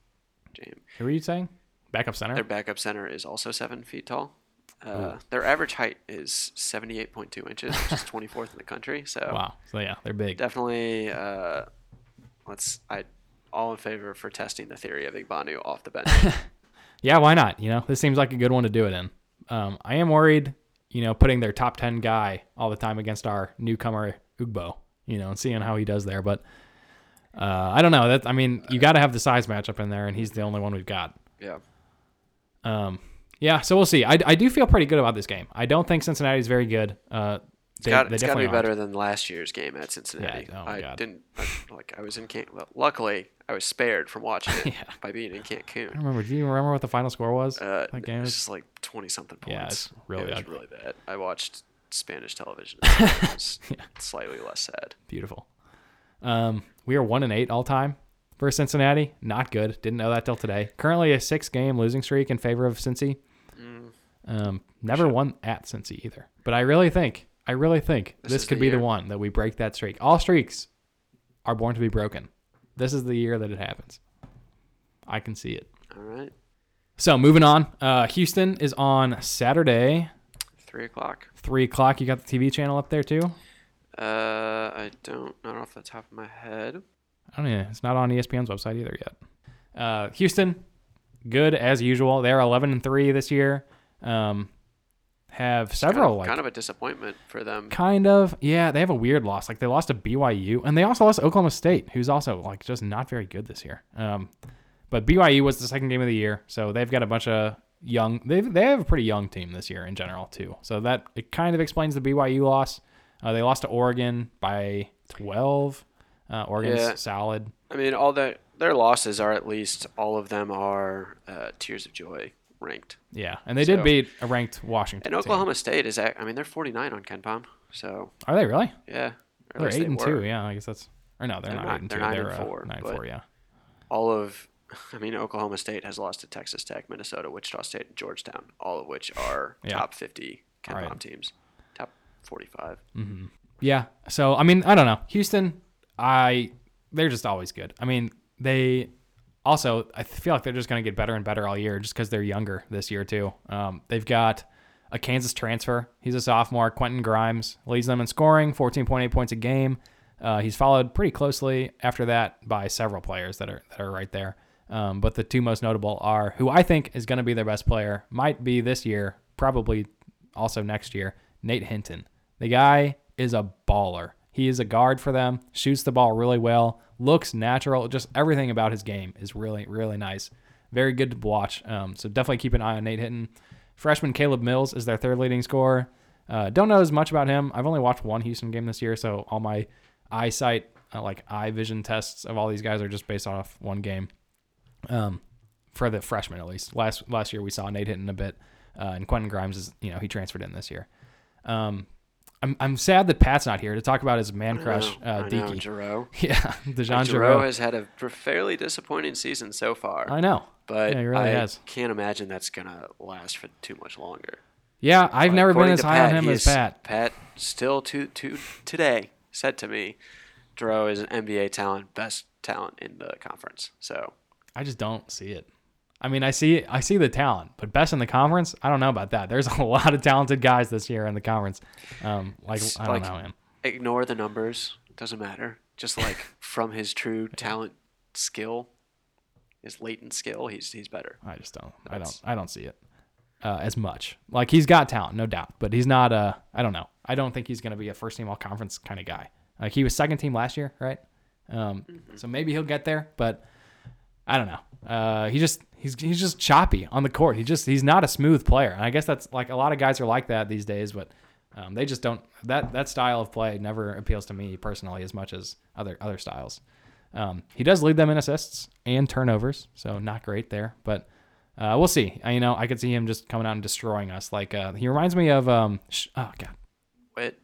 Who are you saying? Backup center? Their backup center is also seven feet tall. Uh, their average height is 78.2 inches, which is 24th in the country. So Wow. So yeah, they're big. definitely, uh, let's I all in favor for testing the theory of Igbanu off the bench. Yeah, why not? You know, this seems like a good one to do it in. Um, I am worried, you know, putting their top 10 guy all the time against our newcomer Ugboh, you know, and seeing how he does there. But uh, I don't know. That I mean, you got to have the size matchup in there, and he's the only one we've got. yeah, Um, yeah, so we'll see. I, I do feel pretty good about this game. I don't think Cincinnati's very good. Uh, it's they, got it's got to be aren't. better than last year's game at Cincinnati. Yeah, oh, I God. didn't I, like I was in Can. Well, luckily, I was spared from watching it Yeah. by being in I Cancun. don't remember. Do you remember what the final score was? Uh, that it game was was just like twenty something points. Yeah, it's really it really bad. I watched Spanish television. It was slightly less sad. beautiful. Um, we are one and eight all time for Cincinnati. Not good. Didn't know that till today. Currently a six game losing streak in favor of Cincy. Mm. Um, never won at Cincy either. But I really think, I really think this, This could the be the one that we break that streak. All streaks are born to be broken. This is the year that it happens. I can see it. All right, So moving on. Uh, Houston is on Saturday, three o'clock. three o'clock. You got the TV channel up there too. Uh, I don't not off the top of my head. I don't know. It's not on ESPN's website either yet. Uh, Houston, good as usual. They're 11 and three this year. Um, have several kind of, like kind of a disappointment for them. kind of yeah. They have a weird loss. Like they lost to BYU, and they also lost to Oklahoma State, who's also like just not very good this year. Um, but BYU was the second game of the year, so they've got a bunch of young. They they have a pretty young team this year in general too. So that it kind of explains the BYU loss. Uh, they lost to Oregon by 12. Uh, Oregon's Yeah. solid. I mean, all their their losses are at least all of them are uh, tears of joy ranked. Yeah, and they did beat a ranked Washington. And team. Oklahoma State is, at, I mean, they're 49 on KenPom. So Are they really? yeah, They're eight they and were. two. Yeah, I guess that's. Or no, they're, They're not, not- eight and they're two. nine they're and uh, four, nine four. Yeah. All of, I mean, Oklahoma State has lost to Texas Tech, Minnesota, Wichita State, and Georgetown, all of which are Yeah. top 50 Ken Right. Palm teams, top 45. Yeah. So I mean, I don't know. Houston, I they're just always good. I mean, they also I feel like they're just going to get better and better all year just because they're younger this year too. Um, they've got a Kansas transfer. He's a sophomore. Quentin Grimes leads them in scoring, 14.8 points a game. Uh, he's followed pretty closely after that by several players that are that are right there. Um, but the two most notable are who I think is going to be their best player, might be this year, probably also next year. Nate Hinton. The guy is a baller. He is a guard for them, shoots the ball really well, looks natural. Just everything about his game is really, really nice. Very good to watch. Um, so definitely keep an eye on Nate Hinton. Freshman Caleb Mills is their third leading scorer. Uh, don't know as much about him. I've only watched one Houston game this year, so all my eyesight, uh, like eye vision tests of all these guys are just based off one game. Um, for the freshmen at least. Last last year we saw Nate Hinton a bit, uh, and Quentin Grimes is you know he transferred in this year. Um, I'm I'm sad that Pat's not here to talk about his man crush, I know, uh, I know. Jarreau. Yeah, DeJon Jarreau has had a fairly disappointing season so far, I know. but yeah, he really I has. can't imagine that's gonna last for too much longer. Yeah, I've never been as high on him as Pat. Pat still to to today said to me, Jarreau is an NBA talent, best talent in the conference. So I just don't see it. I mean, I see I see the talent, but best in the conference, I don't know about that. There's a lot of talented guys this year in the conference. Um, like It's I don't like- know, man. ignore the numbers. Doesn't matter. Just like from his true talent, skill, his latent skill, he's he's better. I just don't. I don't. I don't see it uh, as much. Like he's got talent, no doubt, but he's not. Uh, I don't know. I don't think he's going to be a first team all conference kind of guy. Like he was second team last year, right? Um, so maybe he'll get there, but I don't know. Uh, he just he's he's just choppy on the court. He just he's not a smooth player, and I guess that's like a lot of guys are like that these days, but. Um, they just don't that that style of play never appeals to me personally as much as other other styles. Um, he does lead them in assists and turnovers, so not great there, but uh, we'll see. Uh, you know, I could see him just coming out and destroying us. Like uh, he reminds me of um, sh- oh god, Whitt.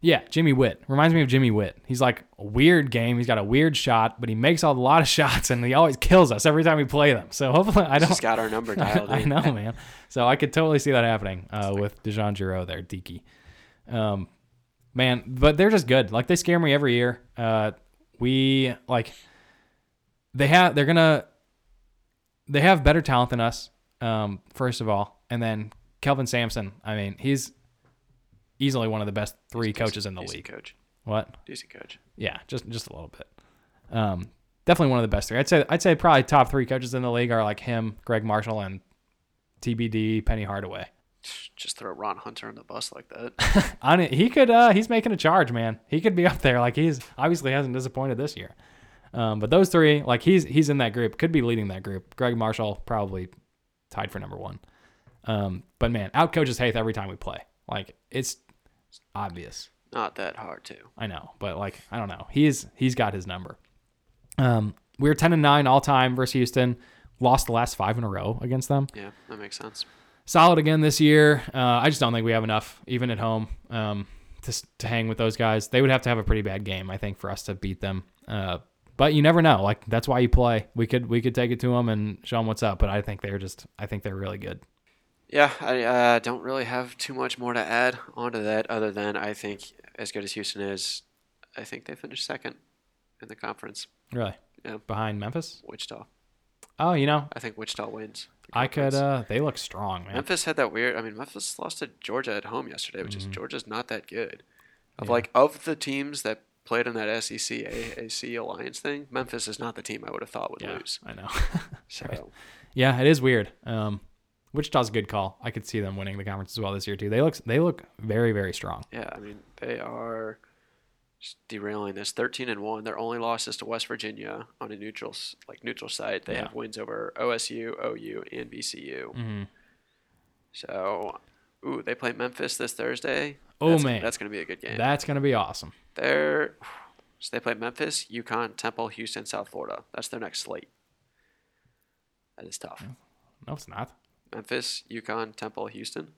Yeah, Jimmy Whitt reminds me of Jimmy Whitt. He's like a weird game. He's got a weird shot, but he makes a lot of shots, and he always kills us every time we play them. So hopefully, I don't. He's got our number dialed I know, man. So I could totally see that happening uh, with DeJon Jarreau there, Deke. Um, man, but they're just good. Like they scare me every year. Uh, we like they have they're gonna they have better talent than us. Um, first of all, and then Kelvin Sampson. I mean, he's easily one of the best three coaches in the Decent league. Coach. What? Decent coach. Yeah, just just a little bit. Um, definitely one of the best three. I'd say I'd say probably top three coaches in the league are like him, Gregg Marshall, and TBD Penny Hardaway. Just throw Ron Hunter on the bus like that. On it, he could uh, he's making a charge, man. He could be up there. Like he's obviously hasn't disappointed this year. Um, but those three, like he's he's in that group, could be leading that group. Gregg Marshall probably tied for number one. Um, but man, out coaches Haith every time we play. Like it's obvious. Not that hard to. I know, but like I don't know. He's he's got his number. Um, we were ten and nine all time versus Houston. Lost the last five in a row against them. Yeah, that makes sense. Solid again this year. Uh, I just don't think we have enough, even at home, um, to to hang with those guys. They would have to have a pretty bad game, I think, for us to beat them. Uh, but you never know. Like that's why you play. We could we could take it to them and show them what's up. But I think they're just I think they're really good. Yeah, I uh, don't really have too much more to add onto that other than I think, as good as Houston is, I think they finished second in the conference. Really. Yeah. Behind Memphis. Wichita. Oh, you know, I think Wichita wins. I could. Uh, they look strong, man. Memphis had that weird. I mean, Memphis lost to Georgia at home yesterday, which is Georgia's not that good. Of Mm-hmm. Yeah. like of the teams that played in that SEC AAC alliance thing, Memphis is not the team I would have thought would yeah, lose. I know. So Yeah, it is weird. Um, Wichita's a good call. I could see them winning the conference as well this year too. They look they look very very strong. yeah, I mean they are just derailing this. Thirteen and one. Their only loss is to West Virginia on a neutral like neutral site. They Yeah. have wins over OSU, OU, and VCU. hmm So, ooh, they play Memphis this Thursday. Oh, That's- man. that's gonna be a good game. That's gonna be awesome. They're so they play Memphis, UConn, Temple, Houston, South Florida. That's their next slate. That is tough. No, it's not. Memphis, UConn, Temple, Houston,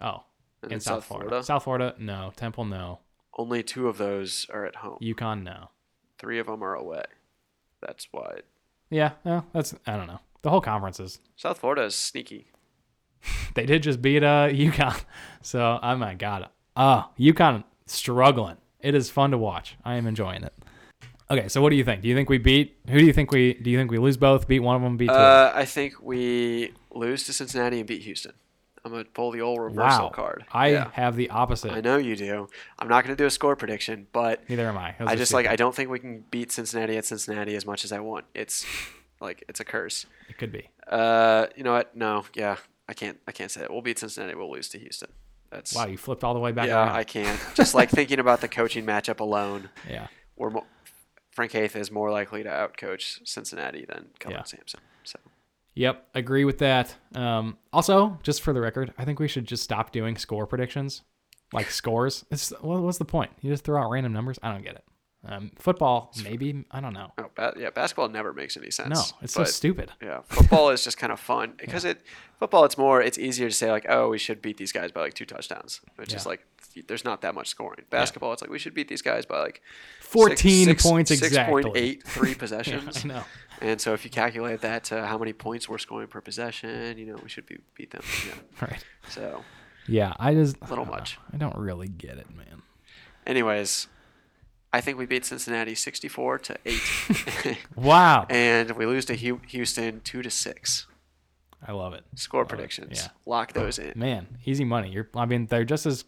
Oh, and in then South, Florida. South Florida, no. Temple, no. Only two of those are at home. UConn, no. Three of them are away. That's why Yeah, no, that's I don't know. The whole conference is. South Florida is sneaky. They did just beat uh UConn, so oh my god. Ah, UConn struggling. It is fun to watch. I am enjoying it. Okay, so what do you think? Do you think we beat? Who do you think we? Do you think we lose both? Beat one of them? Beat two? Uh, I think we lose to Cincinnati and beat Houston. I'm gonna pull the old reversal wow. card. I Yeah. have the opposite. I know you do. I'm not gonna do a score prediction, but Neither am I. I, just like I don't think we can beat Cincinnati at Cincinnati as much as I want. It's like it's a curse. It could be. Uh, you know what? No, yeah, I can't. I can't say it. We'll beat Cincinnati. We'll lose to Houston. That's Wow, you flipped all the way back yeah. around. I can't. Just like thinking about the coaching matchup alone, yeah. we're mo- Frank Haith is more likely to outcoach Cincinnati than Kelvin Yeah. Sampson. Yep, agree with that. Um, also, just for the record, I think we should just stop doing score predictions, like scores. It's what, what's the point? You just throw out random numbers. I don't get it. Um, football, maybe I don't know. oh, ba- yeah, basketball never makes any sense. No, it's so stupid. Yeah, football is just kind of fun because it football. It's more. It's easier to say like, oh, we should beat these guys by like two touchdowns, which is like there's not that much scoring. Basketball, it's like we should beat these guys by like Fourteen six- points six exactly. point eight three Yeah, possessions. I know. And so if you calculate that to how many points we're scoring per possession, you know we should be, beat them. Yeah. Right. So, Yeah, I just I Little know. much. I don't really get it, man. anyways, I think we beat Cincinnati sixty-four to eight, Wow, and we lose to Houston two to six. I love it. Score Love it. predictions. Yeah. Lock those in. Man, easy money. You're. I mean, they're just as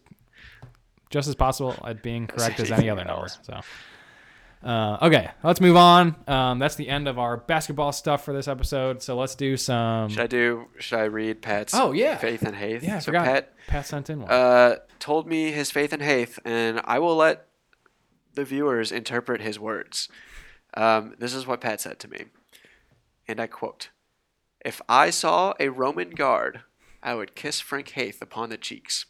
just as possible at being correct as any other number. So. Uh, okay, let's move on. Um, that's the end of our basketball stuff for this episode. So let's do some. Should I do? Should I read Pat's? Oh, yeah. Faith and Haith. yeah, I so forgot. Pat Pat sent in one. uh, told me his faith and Haith, and I will let the viewers interpret his words. Um, this is what Pat said to me, and I quote: "If I saw a Roman guard, I would kiss Frank Haith upon the cheeks."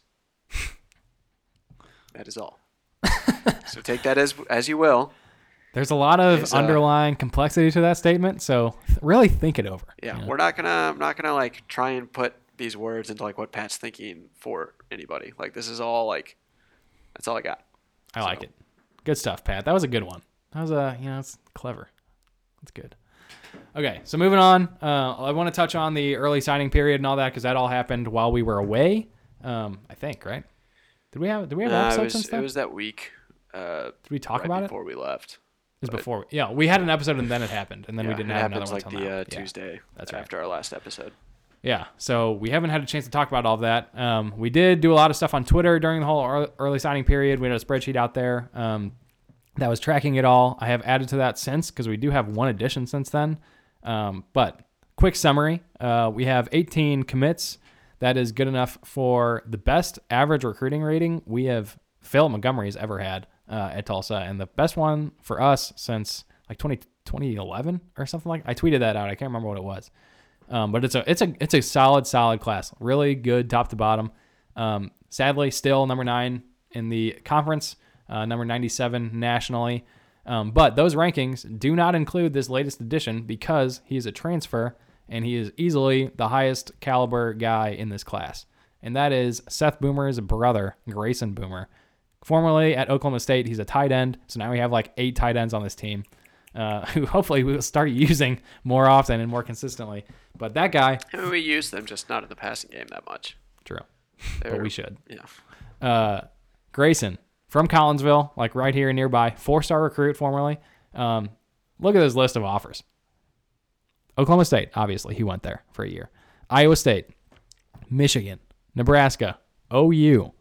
that is all. so take that as as you will. There's a lot of uh, underlying complexity to that statement, so really think it over. Yeah, you know? we're not gonna. I'm not gonna like try and put these words into like what Pat's thinking for anybody. Like this is all like, that's all I got. I like it. Good stuff, Pat. That was a good one. That was a you know it's clever. That's good. Okay, so moving on. Uh, I want to touch on the early signing period and all that because that all happened while we were away. Um, I think right. Did we have did we have an Nah, episode it was since it then? was that week. Uh, did we talk right about it? before we left. Was but- before. Yeah, we had an episode and then it happened, and then yeah, we didn't have another one like until the now. uh, Yeah. Tuesday That's right. after our last episode. Yeah, so we haven't had a chance to talk about all of that. Um, we did do a lot of stuff on Twitter during the whole early signing period. We had a spreadsheet out there um, that was tracking it all. I have added to that since because we do have one addition since then. Um, but quick summary: uh, we have 18 commits. That is good enough for the best average recruiting rating we have Phil Montgomery has ever had uh, at Tulsa, and the best one for us since like 20, 2011 or something like. I tweeted that out. I can't remember what it was. Um, but it's a it's a it's a solid solid class, really good top to bottom. Um, sadly, still number nine in the conference, uh, number ninety seven nationally. Um, but those rankings do not include this latest addition because he is a transfer and he is easily the highest caliber guy in this class, and that is Seth Boomer's brother, Grayson Boomer. Formerly at Oklahoma State, he's a tight end. So now we have like eight tight ends on this team, uh, who hopefully we will start using more often and more consistently. But that guy, I mean, we use them just not in the passing game that much. true, They're, but we should. Yeah. Uh, Grayson from Collinsville, like right here nearby, four-star recruit formerly. Um, look at this list of offers. Oklahoma State, obviously, he went there for a year. Iowa State, Michigan, Nebraska, OU,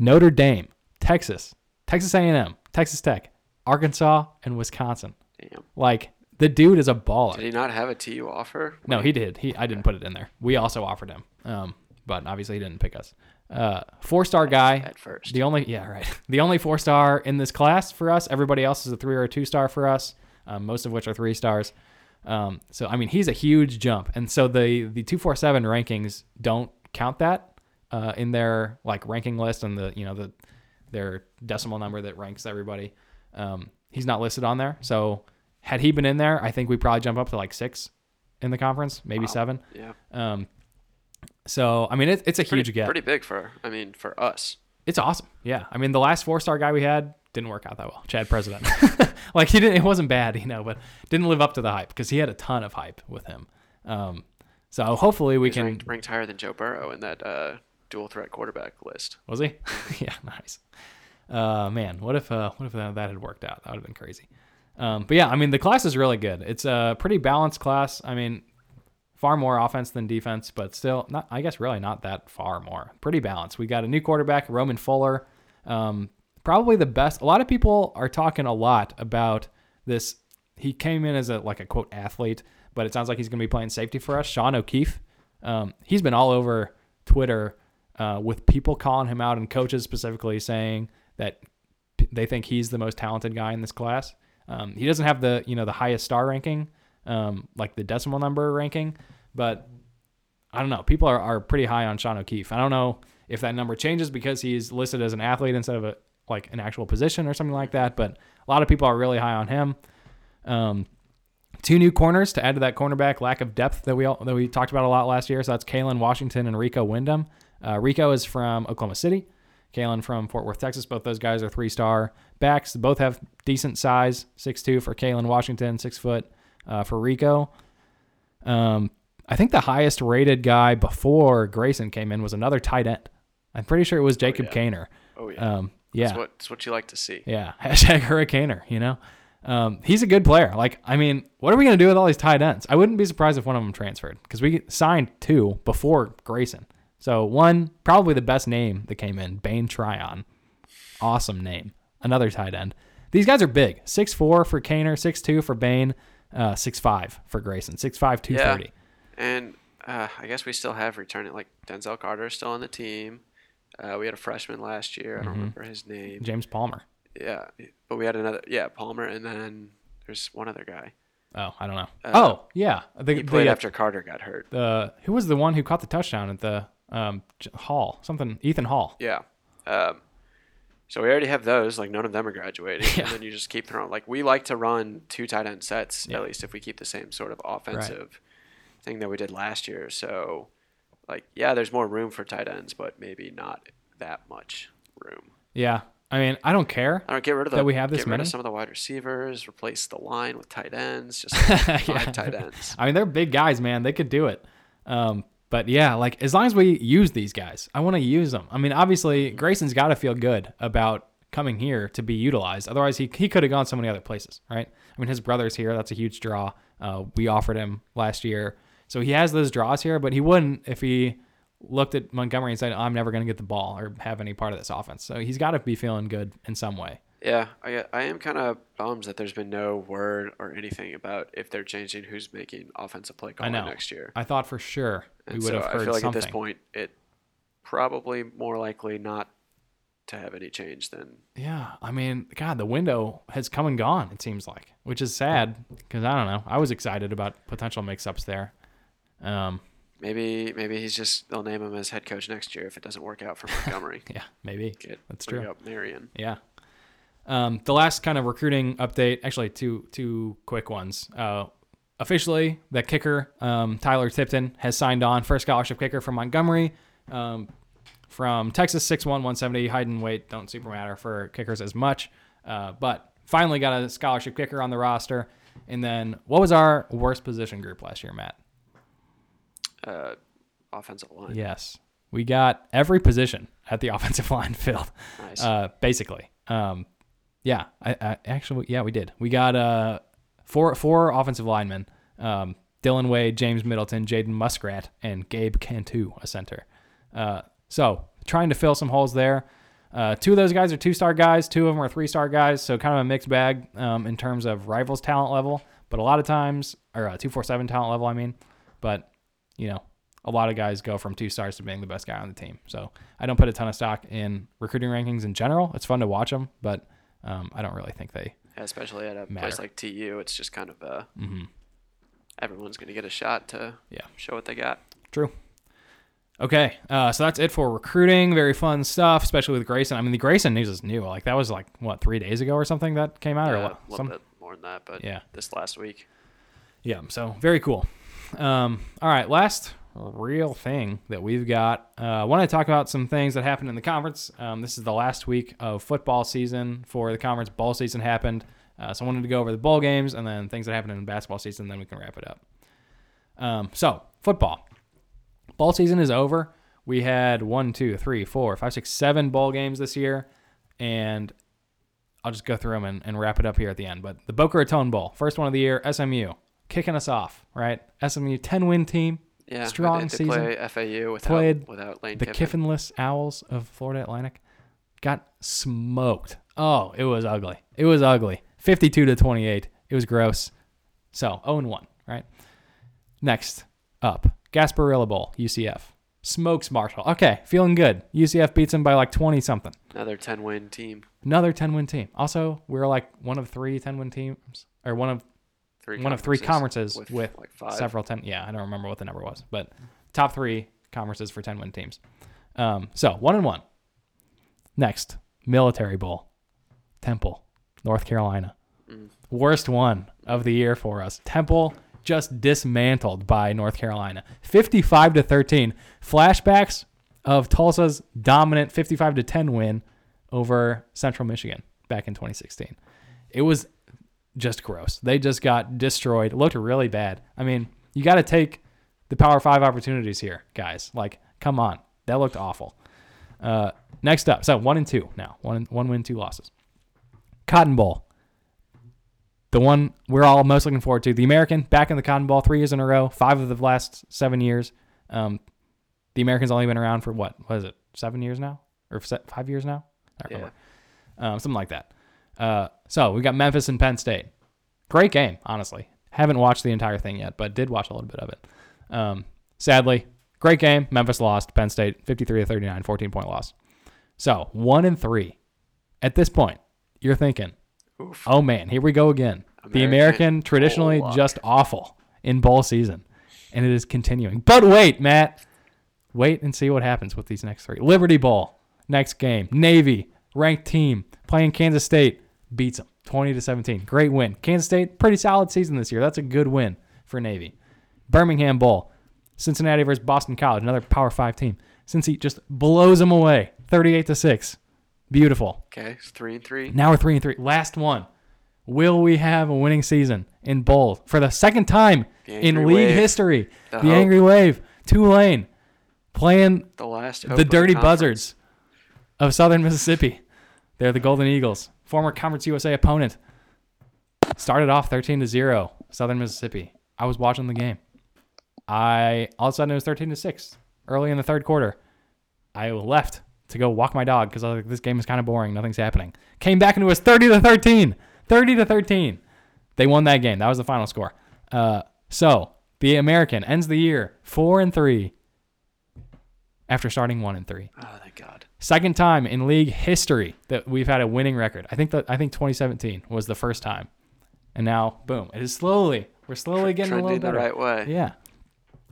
Notre Dame, Texas, Texas A&M, Texas Tech, Arkansas, and Wisconsin. Damn. Like the dude is a baller. Did he not have a TU offer? No, he did. He I didn't put it in there. We also offered him, um, but obviously he didn't pick us. Uh, four star guy. At first. The only yeah right. The only four star in this class for us. Everybody else is a three or a two star for us. Um, most of which are three stars. Um, so I mean he's a huge jump, and so the the two four seven rankings don't count that uh, in their like ranking list and the you know the their decimal number that ranks everybody. Um, he's not listed on there. So had he been in there, I think we probably jump up to like six in the conference, maybe Wow. seven. Yeah. Um, so I mean, it, it's a Pretty, huge get. pretty big for, I mean, for us. It's awesome. Yeah, I mean, the last four star guy we had didn't work out that well. Chad President, like he didn't. It wasn't bad, you know, but didn't live up to the hype because he had a ton of hype with him. Um, so hopefully we He's can. ranked, ranked higher than Joe Burrow in that uh, dual threat quarterback list. Was he? yeah, nice. Uh, man, what if uh, what if that, that had worked out? That would have been crazy. Um, but yeah, I mean, the class is really good. It's a pretty balanced class. I mean, far more offense than defense, but still not. I guess really not that far more. Pretty balanced. We got a new quarterback, Roman Fuller. Um, probably the best. A lot of people are talking a lot about this. He came in as a like a quote athlete, but it sounds like he's going to be playing safety for us. Sean O'Keefe. Um, he's been all over Twitter uh, with people calling him out and coaches specifically saying that p- they think he's the most talented guy in this class. Um, he doesn't have the you know the highest star ranking, um, like the decimal number ranking, but I don't know. People are, are pretty high on Sean O'Keefe. I don't know if that number changes because he's listed as an athlete instead of a like an actual position or something like that. But a lot of people are really high on him. Um, two new corners to add to that cornerback lack of depth that we all, that we talked about a lot last year. So that's Kalen Washington and Rico Wyndham. Uh, Rico is from Oklahoma City. Kalen from Fort Worth, Texas. Both those guys are three star backs. Both have decent size. Six two for Kalen Washington, six foot uh, for Rico. Um, I think the highest rated guy before Grayson came in was another tight end. I'm pretty sure it was Jacob yeah. Kaner. Oh yeah. Um, yeah. That's what that's what you like to see. Yeah, hashtag Hurricaner. You know, um, he's a good player. Like, I mean, what are we gonna do with all these tight ends? I wouldn't be surprised if one of them transferred because we signed two before Grayson. So one, probably the best name that came in, Bane Tryon. Awesome name. Another tight end. These guys are big. Six four for Kaner, six two for Bane, uh, six five for Grayson, six five two Yeah. thirty. And uh, I guess we still have returning like Denzel Carter is still on the team. Uh, we had a freshman last year. I don't Mm-hmm. remember his name. James Palmer. Yeah, but we had another. Yeah, Palmer, and then there's one other guy. Oh, I don't know. Uh, oh, yeah. The, He played the, after Carter got hurt. the who was the one who caught the touchdown at the um, Hall? Something Ethan Hall. Yeah. Um, so we already have those. Like none of them are graduating, Yeah. and then you just keep throwing. Like we like to run two tight end sets Yeah. at least if we keep the same sort of offensive thing that we did last year. So, like, yeah, there's more room for tight ends, but maybe not that much room. Yeah. I mean, I don't care. I don't get rid of the, That we have this get rid many? of some of the wide receivers, replace the line with tight ends, just five Yeah. tight ends. I mean, they're big guys, man. They could do it. Um, but yeah, like as long as we use these guys, I want to use them. I mean, obviously, Grayson's got to feel good about coming here to be utilized. Otherwise, he, he could have gone so many other places, right? I mean, his brother's here. That's a huge draw. Uh, we offered him last year. So he has those draws here, but he wouldn't if he looked at Montgomery and said, I'm never going to get the ball or have any part of this offense. So he's got to be feeling good in some way. Yeah, I I am kind of bummed that there's been no word or anything about if they're changing who's making offensive play know. next year. I thought for sure we And would so have heard I feel like something. at this point, it probably more likely not to have any change than Yeah, I mean, God, the window has come and gone. It seems like, which is sad because I don't know. I was excited about potential mix-ups there. Um, maybe maybe he's just they'll name him as head coach next year if it doesn't work out for Montgomery. yeah, maybe Get That's true. Up Marion. Yeah. Um, the last kind of recruiting update, actually, two two quick ones. Uh, officially, the kicker um, Tyler Tipton has signed on first scholarship kicker from Montgomery. Um, from Texas, 6'1", 170. Height and weight don't super matter for kickers as much. Uh, but finally got a scholarship kicker on the roster. And then what was our worst position group last year, Matt? Uh, offensive line. Yes. We got every position at the offensive line filled. Nice. Uh, basically. Um, yeah, I, I actually, yeah, we did. We got uh, four four offensive linemen: um, Dylan Wade, James Middleton, Jaden Muskrat, and Gabe Cantu, a center. Uh, so trying to fill some holes there. Uh, two of those guys are two star guys. Two of them are three star guys. So kind of a mixed bag um, in terms of rivals talent level. But a lot of times, or uh, two four seven talent level, I mean. But you know, a lot of guys go from two stars to being the best guy on the team. So I don't put a ton of stock in recruiting rankings in general. It's fun to watch them, but um, I don't really think they. Yeah, especially at a matter. place like TU, it's just kind of uh, Mm-hmm. everyone's going to get a shot to Yeah. show what they got. True. Okay, uh, so that's it for recruiting. Very fun stuff, especially with Grayson. I mean, the Grayson news is new. Like that was like what three days ago or something that came out, or Yeah, what? a little Some- bit more than that, but Yeah. this last week. Yeah, so very cool. Um, all right, last real thing that we've got. Uh, I want to talk about some things that happened in the conference. Um, this is the last week of football season for the conference. Ball season happened, uh, so I wanted to go over the bowl games and then things that happened in basketball season. Then we can wrap it up. Um, so football, bowl season is over. We had one, two, three, four, five, six, seven bowl games this year, and I'll just go through them and, and wrap it up here at the end. But the Boca Raton Bowl, first one of the year, SMU kicking us off, right? SMU 10 win team, Yeah, Strong season. play FAU without Played without Lane the Kiffin. Kiffinless Owls of Florida Atlantic got smoked. Oh, it was ugly. It was ugly. 52 to 28. It was gross. So, 0 and 1, right? Next up, Gasparilla Bowl, UCF. Smokes Marshall. Okay, feeling good. UCF beats them by like 20 something. Another 10 win team. Another 10 win team. Also, we are like one of three 10 win teams, or one of Three one of three conferences with, with, like five. several 10 yeah i don't remember what the number was but top three conferences for 10 win teams. Um, so one and one. Next military bowl temple north carolina. Mm. worst one of the year for us. Temple just dismantled by north carolina. 55 to 13 flashbacks of tulsa's dominant 55 to 10 win over central michigan back in 2016 it was just gross. They just got destroyed. It looked really bad. I mean, you got to take the Power Five opportunities here, guys. Like, come on, that looked awful. Uh, next up, so one and two now. One one win, two losses. Cotton Bowl, the one we're all most looking forward to. The American back in the Cotton Bowl three years in a row. Five of the last seven years. Um, the American's only been around for what? What is it? Seven years now, or five years now? I don't Yeah. remember. Um, something like that. Uh, so we got Memphis and Penn State. Great game, honestly. Haven't watched the entire thing yet, but did watch a little bit of it. Um, sadly, great game. Memphis lost. Penn State 53 to 39, 14 point loss. So one and three. At this point, you're thinking, Oof. oh man, here we go again. the American American traditionally just awful in bowl season, and it is continuing. But wait, Matt, wait and see what happens with these next three. Liberty Bowl, next game. Navy, ranked team, playing Kansas State, beats them 20 to 17. Great win. Kansas State, pretty solid season this year. That's a good win for Navy. Birmingham Bowl, Cincinnati versus Boston College, another Power Five team. Cincy just blows them away, 38 to six. Beautiful. Okay, it's three and three. Now we're three and three. Last one. Will we have a winning season in bowl for the second time The in league Wave. history? The The. Angry Wave, Tulane, playing The last. the Dirty conference. Buzzards of Southern Mississippi. They're the Golden Eagles, former Conference USA opponent. Started off 13 to 0, Southern Mississippi. I was watching the game. I all of a sudden it was 13 to 6 early in the third quarter. I left to go walk my dog because I was like, this game is kind of boring. Nothing's happening. Came back and it was 30 to 13. 30 to 13. They won that game. That was the final score. Uh, so the American ends the year four and three after starting one and three. Oh, thank God. Second time in league history that we've had a winning record. I think that I think 2017 was the first time, and now boom, it is slowly. We're slowly getting a little Trending the right way. Yeah.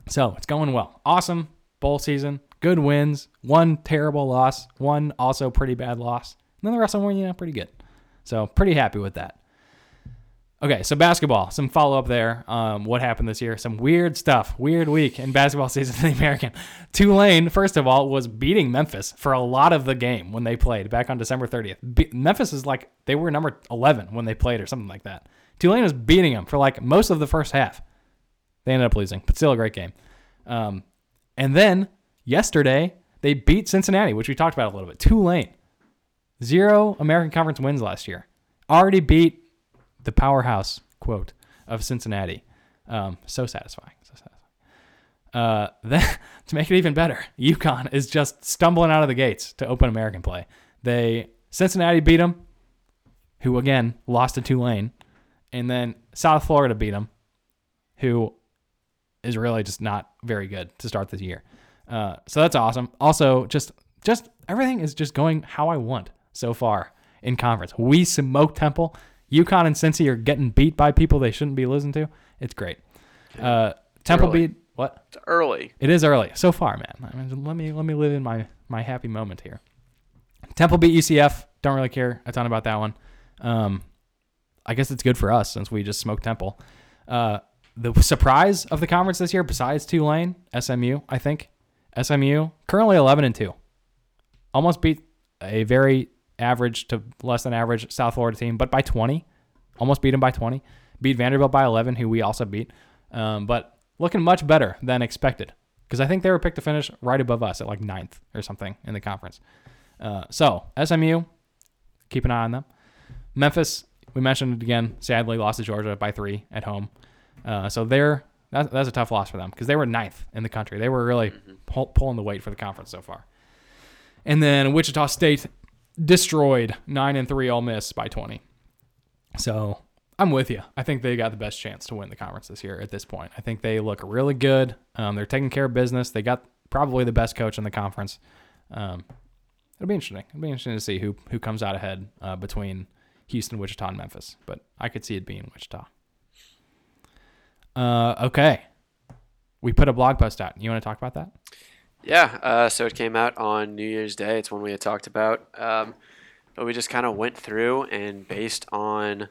So it's going well. Awesome bowl season. Good wins. One terrible loss. One also pretty bad loss. And then the rest of them were, you know, pretty good. So pretty happy with that. Okay, so basketball. Some follow up there. Um, what happened this year? Some weird stuff. Weird week in basketball season in the American. Tulane, first of all, was beating Memphis for a lot of the game when they played back on December 30th. Be- Memphis is like they were number 11 when they played or something like that. Tulane was beating them for like most of the first half. They ended up losing, but still a great game. Um, and then yesterday they beat Cincinnati, which we talked about a little bit. Tulane, zero American Conference wins last year. Already beat the powerhouse quote of Cincinnati. Um, so satisfying. So satisfying. Uh, then, to make it even better, UConn is just stumbling out of the gates to open American play. They Cincinnati beat them, who again lost to Tulane, and then South Florida beat them, who is really just not very good to start this year. Uh, so that's awesome. Also, just just everything is just going how I want so far in conference. We smoke Temple. UConn and Cincy are getting beat by people they shouldn't be listening to. It's great. Uh, Temple early. beat what? It's early. It is early so far, man. I mean, let me let me live in my my happy moment here. Temple beat UCF. Don't really care a ton about that one. Um, I guess it's good for us since we just smoked Temple. Uh, the surprise of the conference this year, besides Tulane, SMU, I think SMU currently eleven and two, almost beat a very average to less than average South Florida team, but by twenty, almost beat them by twenty. Beat Vanderbilt by eleven, who we also beat, um, but looking much better than expected because I think they were picked to finish right above us at like ninth or something in the conference. Uh, so SMU, keep an eye on them. Memphis, we mentioned it again. Sadly, lost to Georgia by three at home. Uh, so they're that's, that's a tough loss for them because they were ninth in the country. They were really pull, pulling the weight for the conference so far. And then Wichita State destroyed nine and three Ole Miss by 20. So I'm with you. I think they got the best chance to win the conference this year at this point. I think they look really good. Um, they're taking care of business. They got probably the best coach in the conference. Um, it'll be interesting. It'll be interesting to see who who comes out ahead uh, between Houston, Wichita, and Memphis. But I could see it being Wichita. Uh, okay. We put a blog post out. You want to talk about that? Yeah, uh, so it came out on New Year's Day. It's one we had talked about. Um, but we just kind of went through and based on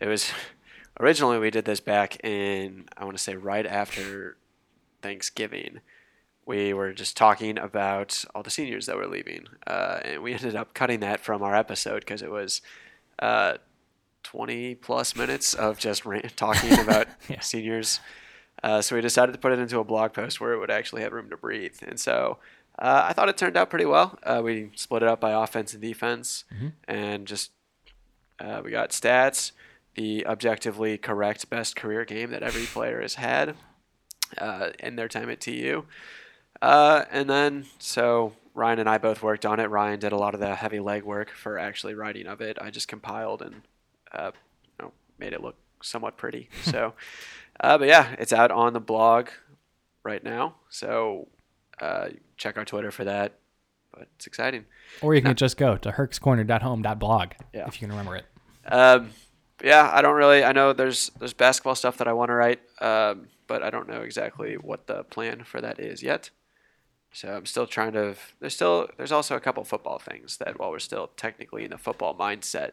it was originally we did this back in I want to say right after Thanksgiving. We were just talking about all the seniors that were leaving, uh, and we ended up cutting that from our episode because it was uh, 20 plus minutes of just rant- talking about Yeah. seniors. Uh, so we decided to put it into a blog post where it would actually have room to breathe. And so uh, I thought it turned out pretty well. Uh, we split it up by offense and defense, and just uh, we got stats, the objectively correct best career game that every player has had uh, in their time at TU. Uh, and then, so Ryan and I both worked on it. Ryan did a lot of the heavy legwork for actually writing of it. I just compiled and uh, you know, made it look somewhat pretty. So, uh, but yeah, it's out on the blog right now. So uh, check our Twitter for that. But it's exciting. Or you can just go to herkscorner.home.blog Yeah. if you can remember it. Um, yeah, I don't really. I know there's there's basketball stuff that I want to write, um, but I don't know exactly what the plan for that is yet. So I'm still trying to. There's still there's also a couple football things that while we're still technically in the football mindset,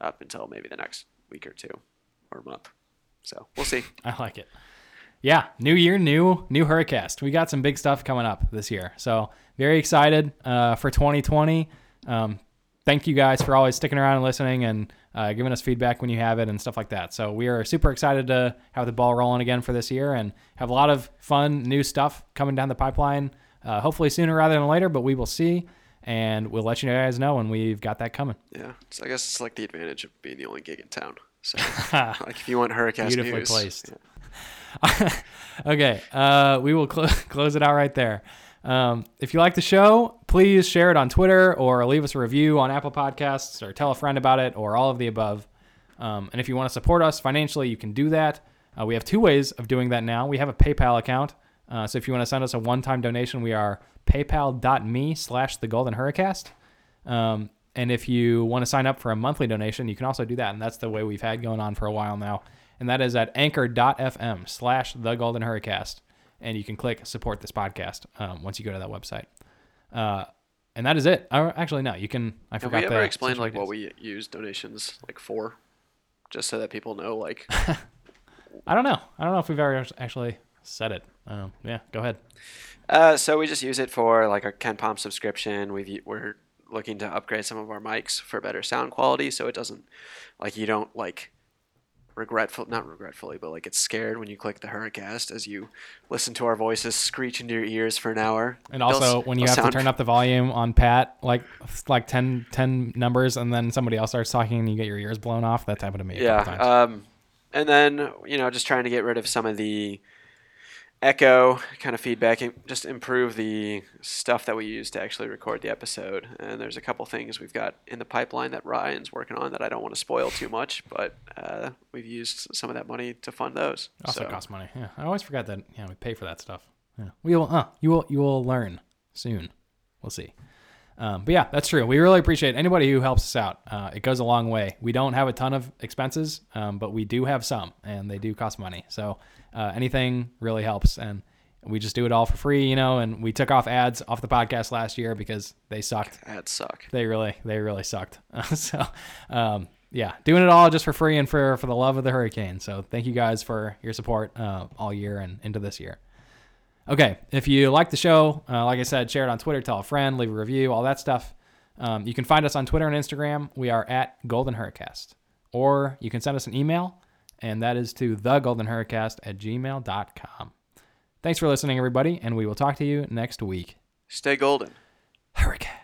up until maybe the next week or two or month. So we'll see. I like it. Yeah, new year, new new Hurricast. We got some big stuff coming up this year, so very excited uh, for 2020. Um, thank you guys for always sticking around and listening and uh, giving us feedback when you have it and stuff like that. So we are super excited to have the ball rolling again for this year and have a lot of fun new stuff coming down the pipeline. Uh, hopefully sooner rather than later, but we will see, and we'll let you guys know when we've got that coming. Yeah, so I guess it's like the advantage of being the only gig in town. So like if you want Hurricane Beautifully news, placed. okay, uh, we will cl- close it out right there. Um, if you like the show, please share it on Twitter or leave us a review on Apple Podcasts or tell a friend about it or all of the above. Um, and if you want to support us financially, you can do that. Uh, we have two ways of doing that now. We have a PayPal account. Uh, so if you want to send us a one-time donation, we are paypal.me slash the golden hurricast. Um, and if you want to sign up for a monthly donation, you can also do that. And that's the way we've had going on for a while now. And that is at anchor.fm slash the golden hurricast. And you can click support this podcast um, once you go to that website. Uh, and that is it. Uh, actually, no, you can. I Have forgot we ever explained like what we use donations like for, just so that people know like I don't know. I don't know if we've ever actually said it. Um, yeah, go ahead. Uh, so we just use it for like a KenPom subscription. We've we're looking to upgrade some of our mics for better sound quality, so it doesn't like you don't like regretful not regretfully, but like it's scared when you click the Hurricast as you listen to our voices screech into your ears for an hour. And also, when you have to turn up the volume on Pat, like like 10, 10 numbers, and then somebody else starts talking and you get your ears blown off, that's happened to me yeah, um, and then you know just trying to get rid of some of the echo kind of feedback and just improve the stuff that we use to actually record the episode. And there's a couple things we've got in the pipeline that Ryan's working on that I don't want to spoil too much, but uh, we've used some of that money to fund those. also so, costs money. Yeah, I always forget that. Yeah, we pay for that stuff. Yeah, we will. Uh, you will. You will learn soon. We'll see. Um, but yeah, that's true. We really appreciate anybody who helps us out. Uh, it goes a long way. We don't have a ton of expenses, um, but we do have some, and they do cost money. So uh, anything really helps, and we just do it all for free, you know. And we took off ads off the podcast last year because they sucked. ads suck. They really, they really sucked. so, um, yeah, doing it all just for free and for for the love of the hurricane. So, thank you guys for your support uh, all year and into this year. Okay, if you like the show, uh, like I said, share it on Twitter, tell a friend, leave a review, all that stuff. Um, you can find us on Twitter and Instagram. We are at Golden Hurricast. Or you can send us an email, and that is to thegoldenhurricast at gmail.com. Thanks for listening, everybody, and we will talk to you next week. Stay golden. Hurricane.